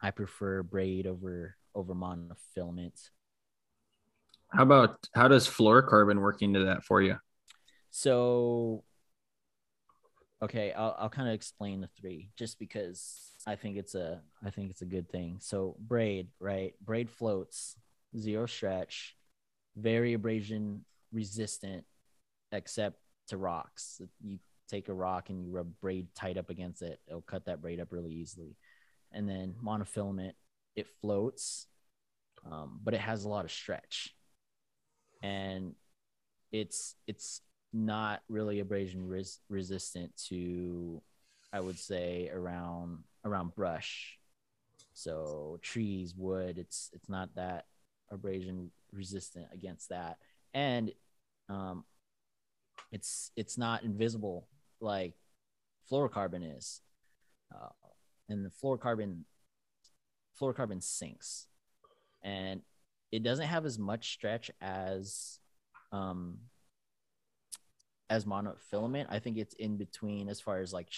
I prefer braid over over monofilament. How about how does fluorocarbon work into that for you? So, okay, I'll, I'll kind of explain the three just because I think it's a I think it's a good thing. So braid, right? Braid floats, zero stretch, very abrasion resistant, except to rocks. You take a rock and you rub braid tight up against it, it'll cut that braid up really easily. And then monofilament, it floats, um, but it has a lot of stretch, and it's it's not really abrasion res- resistant to i would say around around brush. So trees wood it's it's not that abrasion resistant against that. And um it's it's not invisible like fluorocarbon is. Uh, and the fluorocarbon fluorocarbon sinks. And it doesn't have as much stretch as um as monofilament. I think it's in between as far as like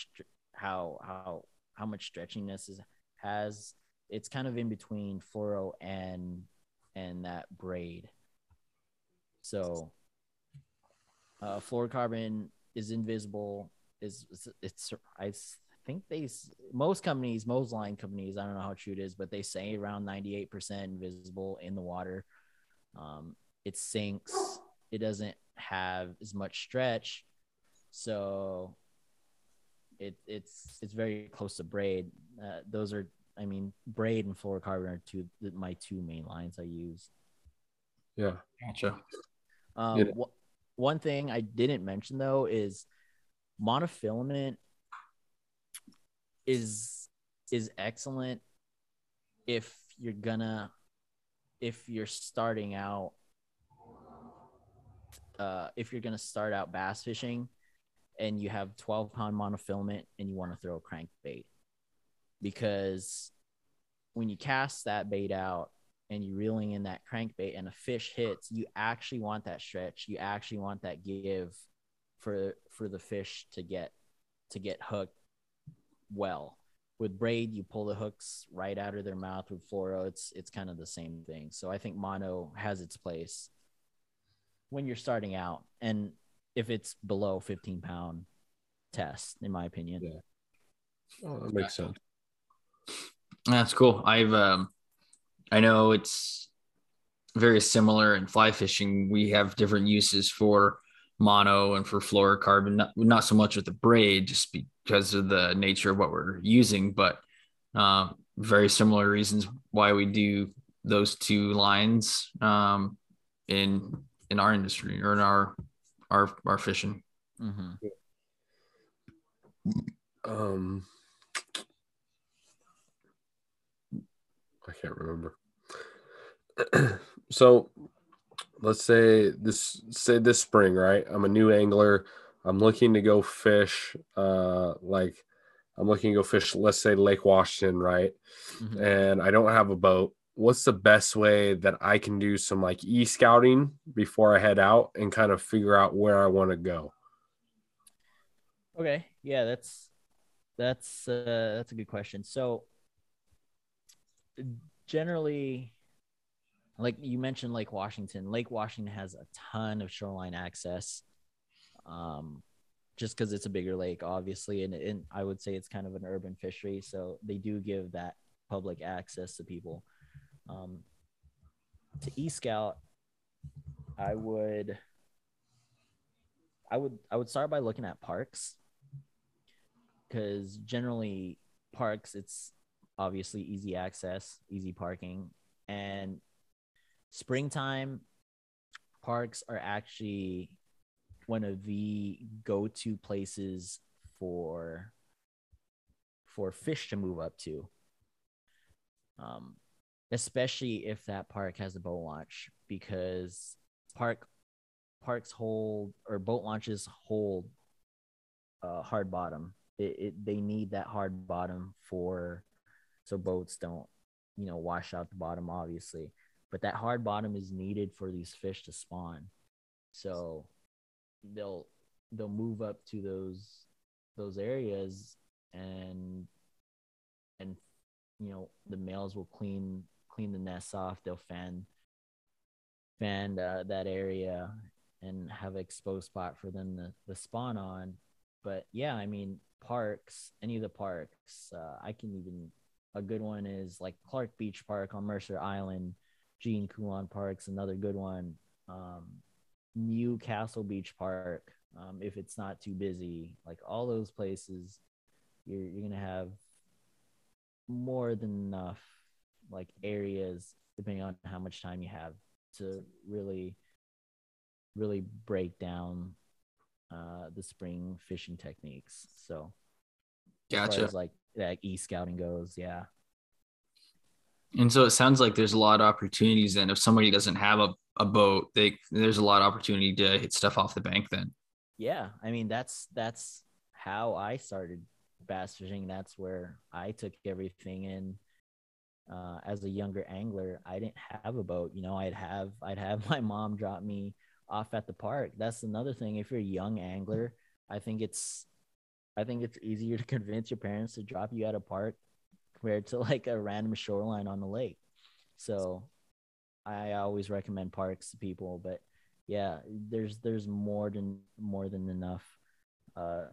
how how how much stretchiness is has it's kind of in between fluoro and and that braid. So uh fluorocarbon is invisible is it's, it's i think they most companies most line companies i don't know how true it is but they say around 98% invisible in the water. Um it sinks it doesn't have as much stretch. So it it's it's very close to braid. Uh, those are, I mean, braid and fluorocarbon are two my two main lines I use. Yeah. Gotcha. Um, Yeah. wh- one thing I didn't mention though is monofilament is is excellent if you're gonna if you're starting out uh if you're gonna start out bass fishing and you have 12 pound monofilament and you want to throw a crankbait because when you cast that bait out and you're reeling in that crankbait and a fish hits, you actually want that stretch. You actually want that give for for the fish to get to get hooked well. With braid, you pull the hooks right out of their mouth. With fluoro, it's it's kind of the same thing. So I think mono has its place when you're starting out, and if it's below 15 pound test, in my opinion. Yeah. Oh, that makes sense. That's cool. I've um I know it's very similar in fly fishing. We have different uses for mono and for fluorocarbon, not, not so much with the braid, just because of the nature of what we're using, but um, very similar reasons why we do those two lines um, in in our industry or in our our our fishing. hmm Um, I can't remember. so, let's say this say this spring, right? I'm a new angler. I'm looking to go fish. Uh, like I'm looking to go fish. Let's say Lake Washington, right? Mhm. And I don't have a boat. What's the best way that I can do some like e scouting before I head out and kind of figure out where I want to go? Okay, yeah, that's that's uh, that's a good question. So generally, like you mentioned, Lake Washington. Lake Washington has a ton of shoreline access, um, just because it's a bigger lake, obviously, and, and I would say it's kind of an urban fishery, so they do give that public access to people. Um, to e scout, I would. I would I would start by looking at parks because generally parks it's obviously easy access, easy parking, and springtime parks are actually one of the go-to places for for fish to move up to. Um, especially if that park has a boat launch because park parks hold or boat launches hold uh, hard bottom. It, it they need that hard bottom for so boats don't you know wash out the bottom obviously, but that hard bottom is needed for these fish to spawn. So they'll they'll move up to those those areas and and you know the males will clean clean the nests off. They'll fan fan uh, that area and have an exposed spot for them to, to spawn on. But yeah, I mean, parks, any of the parks, uh, I can even, a good one is like Clark Beach Park on Mercer Island, Gene Coulon Park's another good one. Um, Newcastle Beach Park, um, if it's not too busy, like all those places, you're, you're to have more than enough like areas, depending on how much time you have to really really break down uh, the spring fishing techniques. So, as far Gotcha. as like that e scouting goes, yeah, And so it sounds like there's a lot of opportunities then. If somebody doesn't have a, a boat, they there's a lot of opportunity to hit stuff off the bank then. yeah. I mean, that's that's how I started bass fishing. That's where I took everything in. Uh, as a younger angler, I didn't have a boat. You know, I'd have I'd have my mom drop me off at the park. That's another thing. If you're a young angler, I think it's I think it's easier to convince your parents to drop you at a park compared to like a random shoreline on the lake. So I always recommend parks to people, but yeah, there's there's more than more than enough uh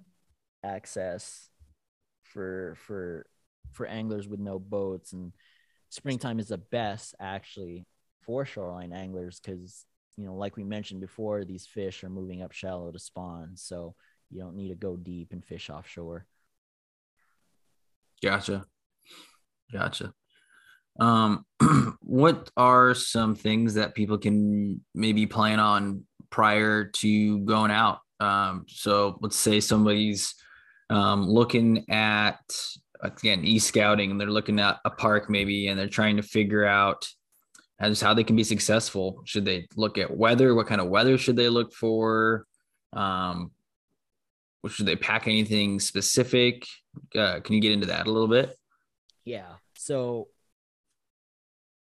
access for for for anglers with no boats and springtime is the best actually for shoreline anglers because you know like we mentioned before these fish are moving up shallow to spawn so you don't need to go deep and fish offshore Gotcha. Gotcha. Um, what are some things that people can maybe plan on prior to going out? Um, so let's say somebody's um, looking at again e-scouting and they're looking at a park maybe and they're trying to figure out as how they can be successful. Should they look at weather? What kind of weather should they look for? Um, should they pack anything specific? Uh, can you get into that a little bit? Yeah. So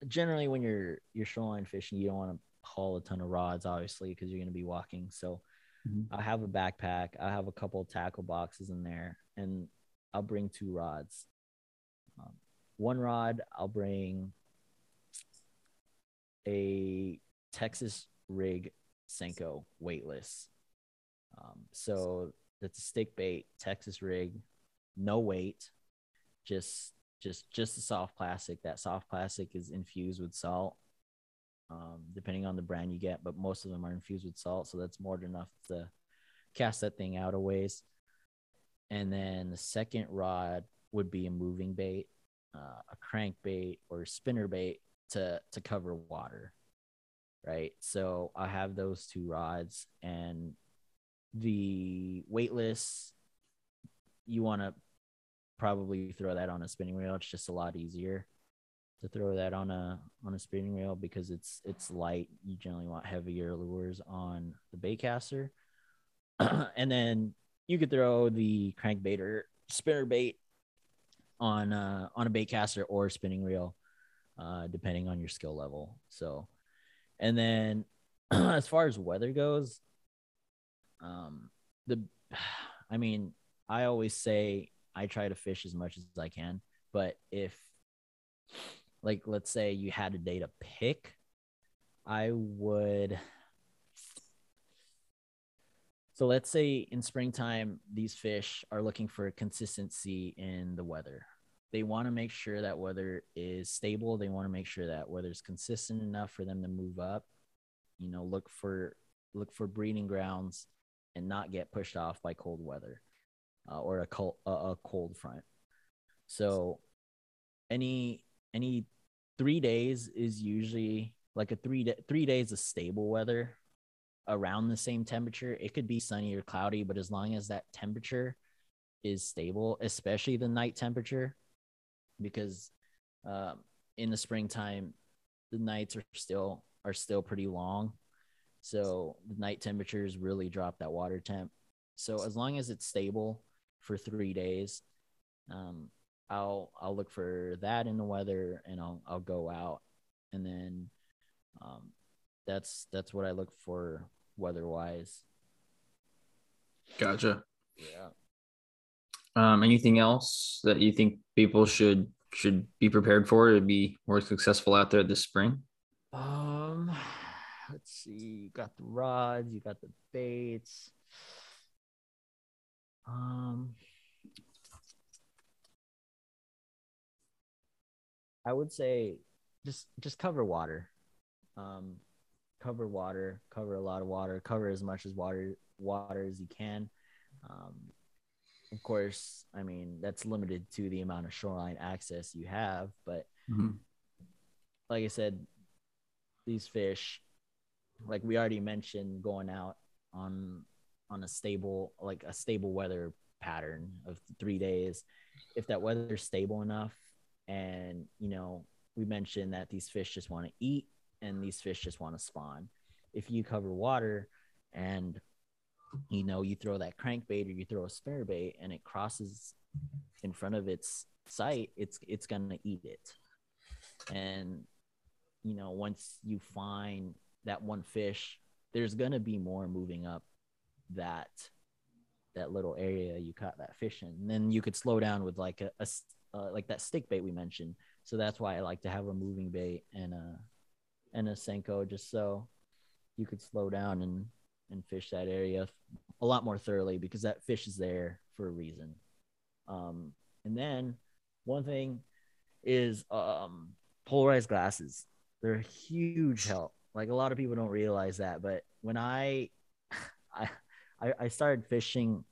generally when you're you're shoreline fishing, you don't want to haul a ton of rods, obviously, because you're going to be walking. So mm-hmm. I have a backpack. I have a couple tackle boxes in there, and I'll bring two rods. Um, one rod, I'll bring a Texas rig Senko weightless. Um, so that's a stick bait Texas rig, no weight, just just just a soft plastic. That soft plastic is infused with salt, um, depending on the brand you get, but most of them are infused with salt, so that's more than enough to cast that thing out a ways. And then the second rod would be a moving bait, uh, a crank bait or spinner bait to to cover water, right? So I have those two rods, and the weightless. You want to probably throw that on a spinning reel. It's just a lot easier to throw that on a on a spinning reel because it's it's light. You generally want heavier lures on the baitcaster. and then you could throw the crankbait or spinner bait on uh, on a baitcaster or spinning reel, uh, depending on your skill level. So, and then as far as weather goes, um, the I mean, I always say I try to fish as much as I can. But if, like, let's say you had a day to pick, I would. So let's say in springtime, these fish are looking for consistency in the weather. They want to make sure that weather is stable. They want to make sure that weather is consistent enough for them to move up. You know, look for look for breeding grounds and not get pushed off by cold weather uh, or a cold a cold front. So any any three days is usually like a three day, three days of stable weather around the same temperature. It could be sunny or cloudy, but as long as that temperature is stable, especially the night temperature, because um, in the springtime the nights are still are still pretty long, so the night temperatures really drop that water temp. So as long as it's stable for three days. Um, I'll I'll look for that in the weather, and I'll I'll go out, and then um, that's that's what I look for weather wise. Gotcha. Yeah. Um, anything else that you think people should should be prepared for to be more successful out there this spring? Um, let's see. You got the rods, you got the baits. Um, I would say just just cover water. Um, cover water, cover a lot of water, cover as much as water water as you can. Um, of course, I mean that's limited to the amount of shoreline access you have, but mm-hmm. like I said, these fish, like we already mentioned, going out on on a stable like a stable weather pattern of three days if that weather is stable enough and you know we mentioned that these fish just want to eat and these fish just want to spawn if you cover water and you know you throw that crankbait or you throw a spinner bait and it crosses in front of its sight it's it's gonna eat it and you know once you find that one fish there's gonna be more moving up that that little area you caught that fish in. And then you could slow down with like a, a uh, like that stick bait we mentioned. So that's why I like to have a moving bait and a and a senko just so you could slow down and and fish that area a lot more thoroughly because that fish is there for a reason. Um, and then one thing is um, polarized glasses. They're a huge help. Like a lot of people don't realize that, but when I I I, I started fishing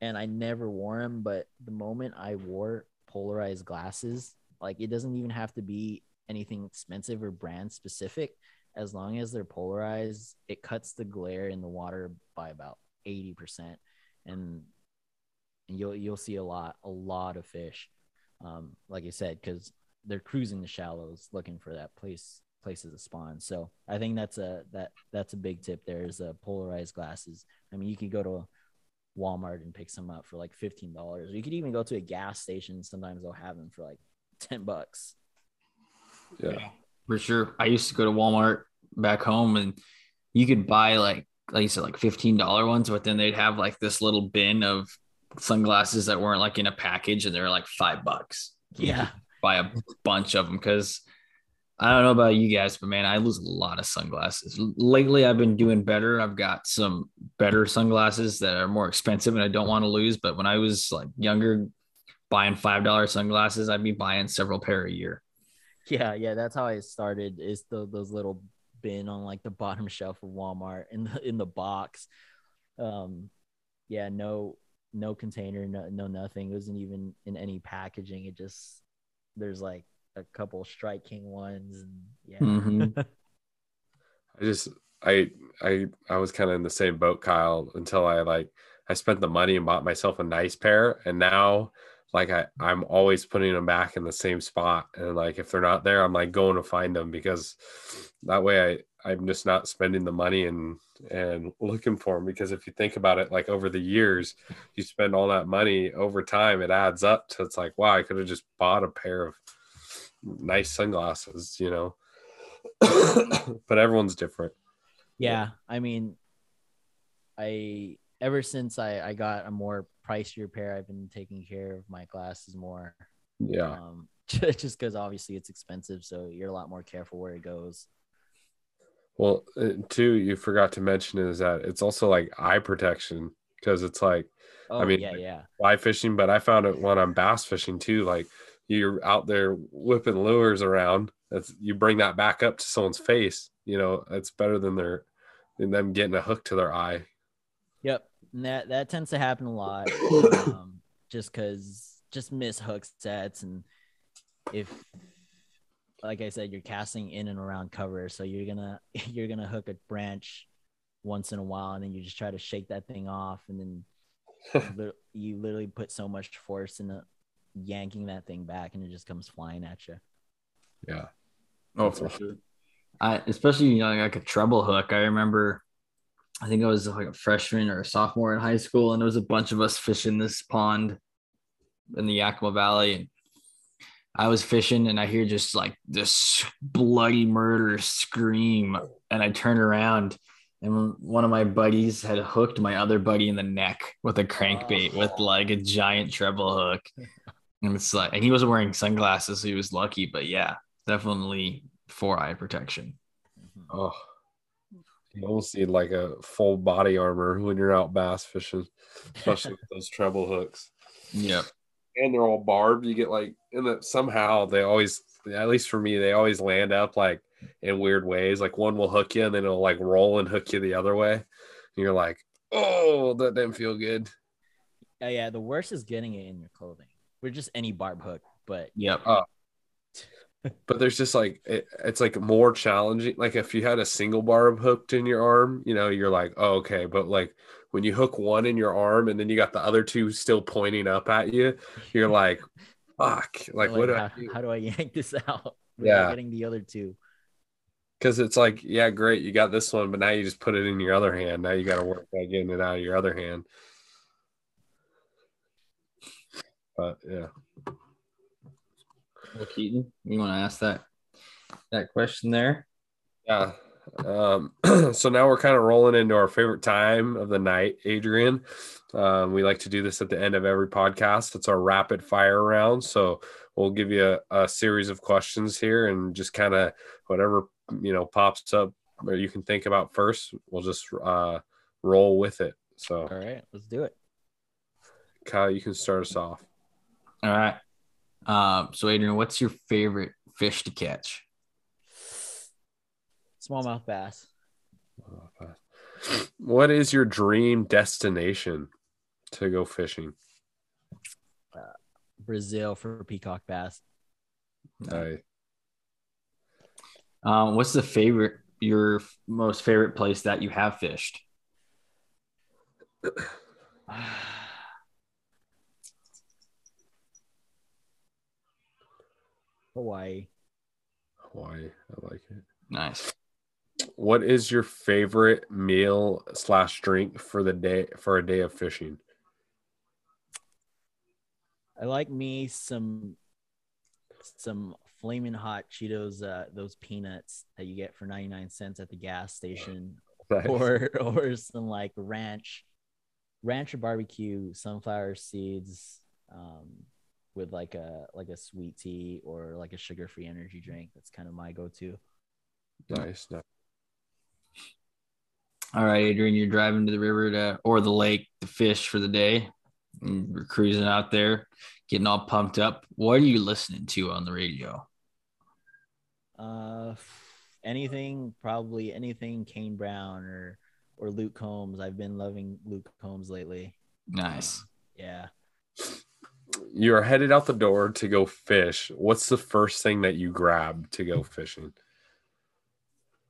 and I never wore them, but the moment I wore polarized glasses. Like it doesn't even have to be anything expensive or brand specific. As long as they're polarized, it cuts the glare in the water by about 80%. And, and you'll you'll see a lot, a lot of fish. Um, like I said, because they're cruising the shallows looking for that place places to spawn. So I think that's a that that's a big tip. There is a polarized glasses. I mean, you could go to Walmart and pick some up for like fifteen dollars. You could even go to a gas station. Sometimes they'll have them for like ten bucks. Yeah. For sure. I used to go to Walmart back home and you could buy like like you said, like fifteen dollar ones, but then they'd have like this little bin of sunglasses that weren't like in a package and they were like five bucks. Yeah. Buy a bunch of them because I don't know about you guys, but man, I lose a lot of sunglasses. Lately, I've been doing better. I've got some better sunglasses that are more expensive and I don't want to lose. But when I was like younger, buying five dollar sunglasses, I'd be buying several pair a year. Yeah, yeah, that's how I started. Is the those little bin on like the bottom shelf of Walmart in the in the box. Um, yeah, no, no container, no, no nothing. It wasn't even in any packaging. It just there's like a couple Strike King ones, and yeah. Mhm. I just I I I was kind of in the same boat, Kyle, until I like I spent the money and bought myself a nice pair, and now like I I'm always putting them back in the same spot, and like if they're not there, I'm like going to find them because that way I I'm just not spending the money and and looking for them because if you think about it, like over the years, you spend all that money over time, it adds up to it's like wow, I could have just bought a pair of nice sunglasses, you know. but everyone's different. yeah i mean i ever since i i got a more pricier pair i've been taking care of my glasses more Yeah. um just because obviously it's expensive so you're a lot more careful where it goes Well, uh, too, you forgot to mention is that it's also like eye protection because it's like oh mean, yeah yeah fly fishing, but I found it when I'm bass fishing too. Like you're out there whipping lures around, that's you bring that back up to someone's face. You know, it's better than their than them getting a hook to their eye. Yep, and that that tends to happen a lot, um, just because just miss hook sets, and if, like I said, you're casting in and around cover, so you're gonna you're gonna hook a branch once in a while, and then you just try to shake that thing off, and then lit- you literally put so much force into yanking that thing back, and it just comes flying at you. Yeah. Oh, for sure. I especially you know like a treble hook. I remember, I think I was like a freshman or a sophomore in high school, and there was a bunch of us fishing this pond in the Yakima Valley. And I was fishing, and I hear just like this bloody murder scream, and I turn around. And one of my buddies had hooked my other buddy in the neck with a crankbait with oh. like a giant treble hook. And it's like, and he wasn't wearing sunglasses, so he was lucky. But yeah, definitely for eye protection. Mm-hmm. Oh, you almost need like a full body armor when you're out bass fishing, especially with those treble hooks. Yep. and they're all barbed. You get like, and that somehow they always, at least for me, they always land up like in weird ways. Like one will hook you, and then it'll like roll and hook you the other way. And you're like, oh, that didn't feel good. Uh, yeah, the worst is getting it in your clothing. We're just any barb hook, but Yep. Oh. But there's just like it, it's like more challenging. Like if you had a single barb hooked in your arm, you know, you're like, oh, okay. But like when you hook one in your arm and then you got the other two still pointing up at you, you're like, fuck. Like, what do how, I do? how do I yank this out? Yeah. getting the other two. Because it's like, yeah, great, you got this one, but now you just put it in your other hand. Now you got to work at getting it out of your other hand. But yeah, Well, Keaton, you want to ask that that question there? yeah. Um, so now we're kind of rolling into our favorite time of the night, Adrian. Um, we like to do this at the end of every podcast. It's our rapid fire round. So we'll give you a, a series of questions here and just kind of whatever you know pops up or you can think about first. We'll just uh, roll with it. So All right, let's do it. Kyle, you can start us off. All right. Um, so Adrian, what's your favorite fish to catch? Smallmouth bass. What is your dream destination to go fishing? Brazil for peacock bass. Nice. Um, what's the favorite, your most favorite place that you have fished? Hawaii. Hawaii. I like it. Nice. What is your favorite meal slash drink for the day for a day of fishing? I like me some some flaming hot Cheetos, uh, those peanuts that you get for 99 cents at the gas station, Nice. or or some like ranch, ranch or barbecue sunflower seeds, um, with like a like a sweet tea or like a sugar free energy drink. That's kind of my go to. nice. nice. All right, Adrian, you're driving to the river to or the lake to fish for the day. We're cruising out there, getting all pumped up. What are you listening to on the radio? Uh, anything probably anything Kane Brown or or Luke Combs. I've been loving Luke Combs lately. Nice. Yeah. You're headed out the door to go fish. What's the first thing that you grab to go fishing?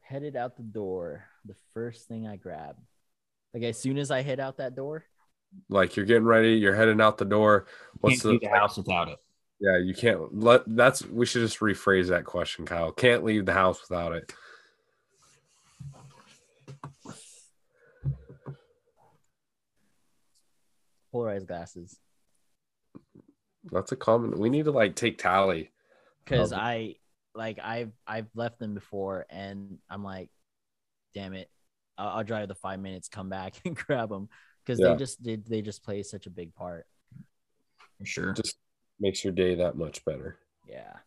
Headed out the door. The first thing I grab, like as soon as I head out that door, Like you're getting ready, you're heading out the door. What's Can't the, leave the house without it. yeah? You can't let that's we should just rephrase that question, Kyle. Can't leave the house without it. polarized glasses. That's a common. We need to like take tally. because Um, I like I've I've left them before, and I'm like, damn it, I'll, I'll drive the five minutes, come back and grab them because Yeah. they just did they just play such a big part. For sure. Just makes your day that much better. Yeah,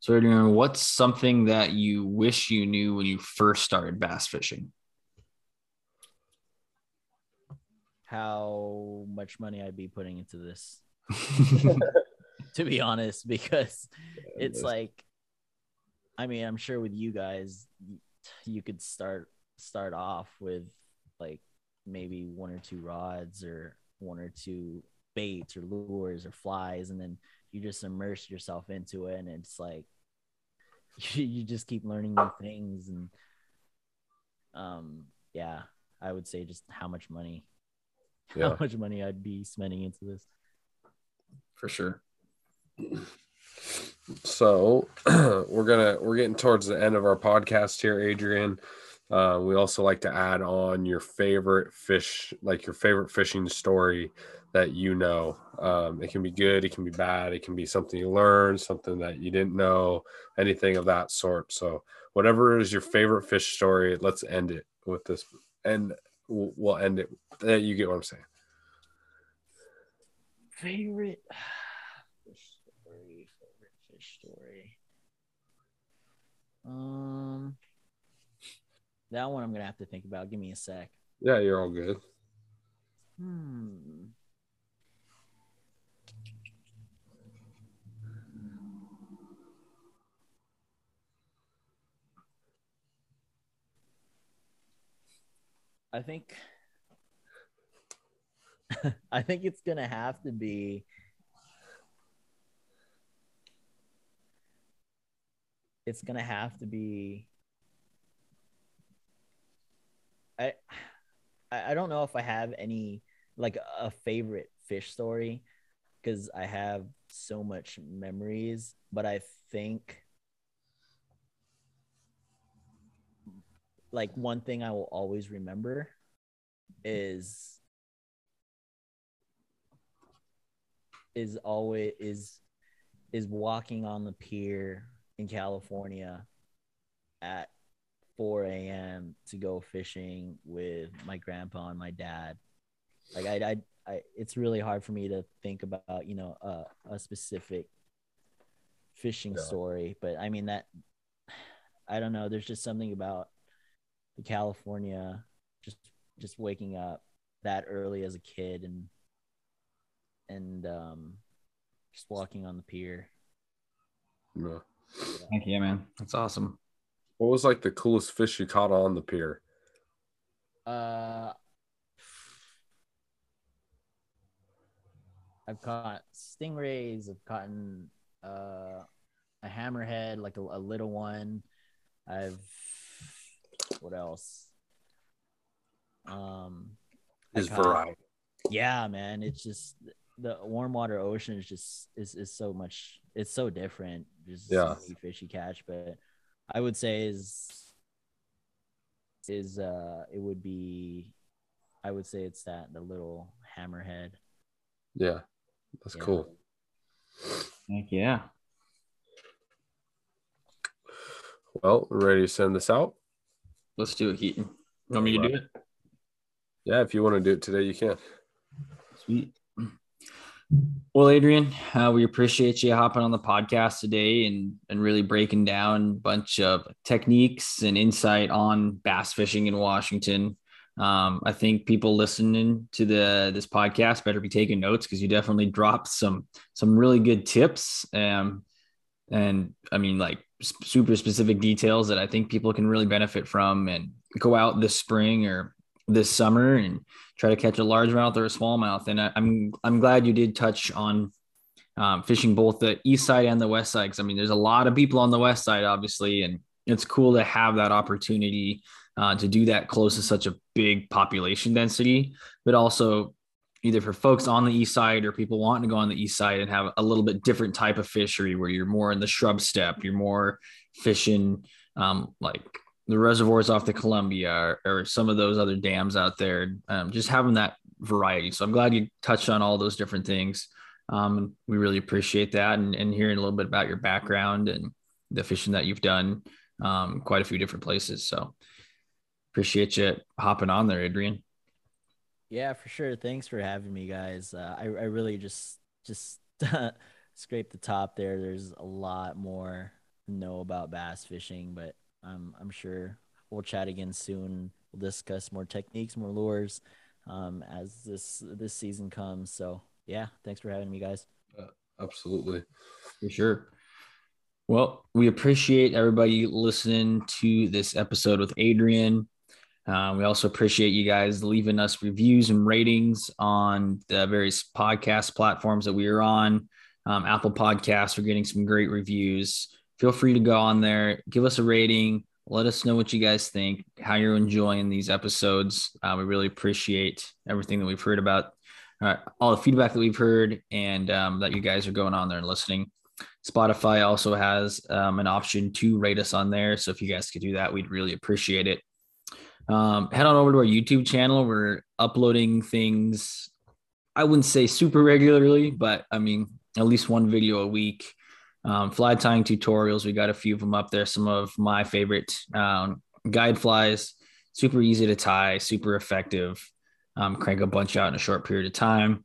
So, Adrian, what's something that you wish you knew when you first started bass fishing? How much money I'd be putting into this, to be honest, because it's that's- like, I mean, I'm sure with you guys, you could start start off with like maybe one or two rods or one or two baits or lures or flies, and then you just immerse yourself into it, and it's like you just keep learning new things, and um, yeah, I would say just how much money, Yeah. how much money I'd be spending into this. For sure. So we're gonna we're getting towards the end of our podcast here, Adrian. Uh, we also like to add on your favorite fish, like your favorite fishing story that you know. Um, it can be good, it can be bad, it can be something you learned, something that you didn't know, anything of that sort. So whatever is your favorite fish story, let's end it with this, and we'll, we'll end it. Uh, you get what I'm saying? Favorite fish story. Favorite fish story. Um, that one I'm gonna have to think about. Give me a sec. Yeah, you're all good. Hmm. I think I think it's gonna have to be it's gonna have to be I I don't know if I have any like a favorite fish story because I have so much memories, but I think like one thing I will always remember is is always is is walking on the pier in California at 4 a.m. to go fishing with my grandpa and my dad. Like I, I, I it's really hard for me to think about, you know, uh, a specific fishing Yeah. story, but I mean that I don't know. There's just something about the California, just just waking up that early as a kid and and um just walking on the pier. Yeah. Thank you, man. That's awesome. What was like the coolest fish you caught on the pier? Uh I've caught stingrays. I've caught uh, a hammerhead, like a, a little one. I've what else? Um, I Is variety. yeah, man. It's just the warm water ocean is just is is so much. It's so different. Just Yeah. so many fish you catch, but I would say is is uh it would be I would say it's that the little hammerhead. Yeah, that's Yeah. cool. Heck yeah. Well, we're ready to send this out? Let's do it, Keaton. You want me to do it? Yeah, if you want to do it today, you can. Sweet. Well, Adrian, uh, we appreciate you hopping on the podcast today and and really breaking down a bunch of techniques and insight on bass fishing in Washington. Um, I think people listening to the this podcast better be taking notes because you definitely dropped some some really good tips. Um, and I mean, like s- super specific details that I think people can really benefit from and go out this spring or this summer and try to catch a largemouth or a smallmouth. And I, I'm I'm glad you did touch on um, fishing both the east side and the west side. Because I mean, there's a lot of people on the west side, obviously, and it's cool to have that opportunity uh, to do that close to such a big population density, but also either for folks on the east side or people wanting to go on the east side and have a little bit different type of fishery where you're more in the shrub steppe, you're more fishing um, like the reservoirs off the Columbia or, or some of those other dams out there. Um, just having that variety. So I'm glad you touched on all those different things. Um, we really appreciate that and, and hearing a little bit about your background and the fishing that you've done um, quite a few different places. So appreciate you hopping on there, Adrian. Yeah, for sure. Thanks for having me, guys. Uh, I I really just just scraped the top there. There's a lot more to know about bass fishing, but I'm I'm sure we'll chat again soon. We'll discuss more techniques, more lures, um, as this this season comes. So yeah, thanks for having me, guys. Absolutely. For sure. Well, we appreciate everybody listening to this episode with Adrian. Uh, we also appreciate you guys leaving us reviews and ratings on the various podcast platforms that we are on. Um, Apple Podcasts, we're getting some great reviews. Feel free to go on there, give us a rating, let us know what you guys think, how you're enjoying these episodes. Uh, we really appreciate everything that we've heard about, uh, all the feedback that we've heard, and um, that you guys are going on there and listening. Spotify also has um, an option to rate us on there. So if you guys could do that, we'd really appreciate it. Um, head on over to our YouTube channel. We're uploading things, I wouldn't say super regularly, but I mean, at least one video a week. Um, fly tying tutorials. We got a few of them up there. Some of my favorite um, guide flies, super easy to tie, super effective. Um, crank a bunch out in a short period of time.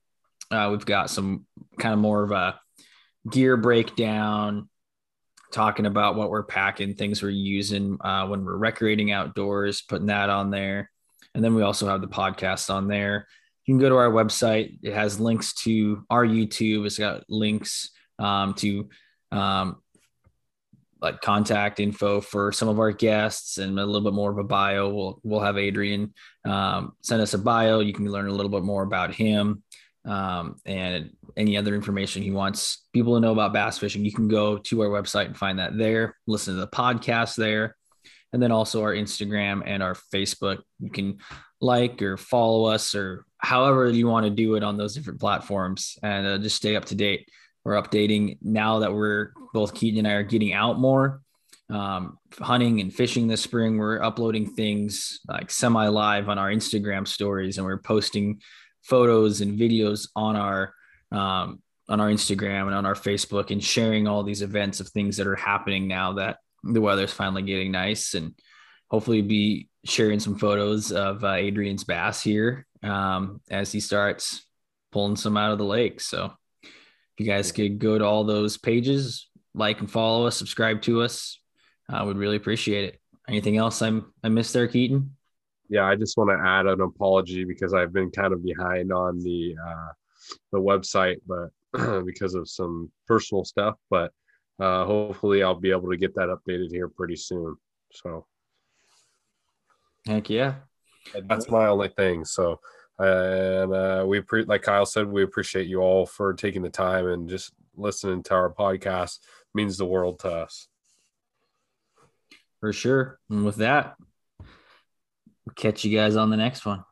Uh, we've got some kind of more of a gear breakdown, talking about what we're packing, things we're using uh, when we're recreating outdoors, putting that on there. And then we also have the podcast on there. You can go to our website. It has links to our YouTube. It's got links um, to um, like contact info for some of our guests and a little bit more of a bio. We'll we'll have Adrian um, send us a bio. You can learn a little bit more about him um, and any other information he wants people to know about bass fishing. You can go to our website and find that there. Listen to the podcast there, and then also our Instagram and our Facebook. You can like or follow us or however you want to do it on those different platforms, and uh, just stay up to date we're updating now that we're both Keaton and I are getting out more, um, hunting and fishing this spring. We're uploading things like semi live on our Instagram stories, and we're posting photos and videos on our um, on our Instagram and on our Facebook, and sharing all these events of things that are happening now that the weather's finally getting nice, and hopefully be sharing some photos of uh, Adrian's bass here um, as he starts pulling some out of the lake. So if you guys could go to all those pages, like and follow us, subscribe to us. I would really appreciate it. Anything else I'm I missed there, Keaton? Yeah, I just want to add an apology because I've been kind of behind on the uh, the website, but because of some personal stuff. But uh, hopefully, I'll be able to get that updated here pretty soon. So Heck yeah. that's my only thing. So And uh, we pre- like Kyle said, we appreciate you all for taking the time and just listening to our podcast. It means the world to us. For sure. And with that, catch you guys on the next one.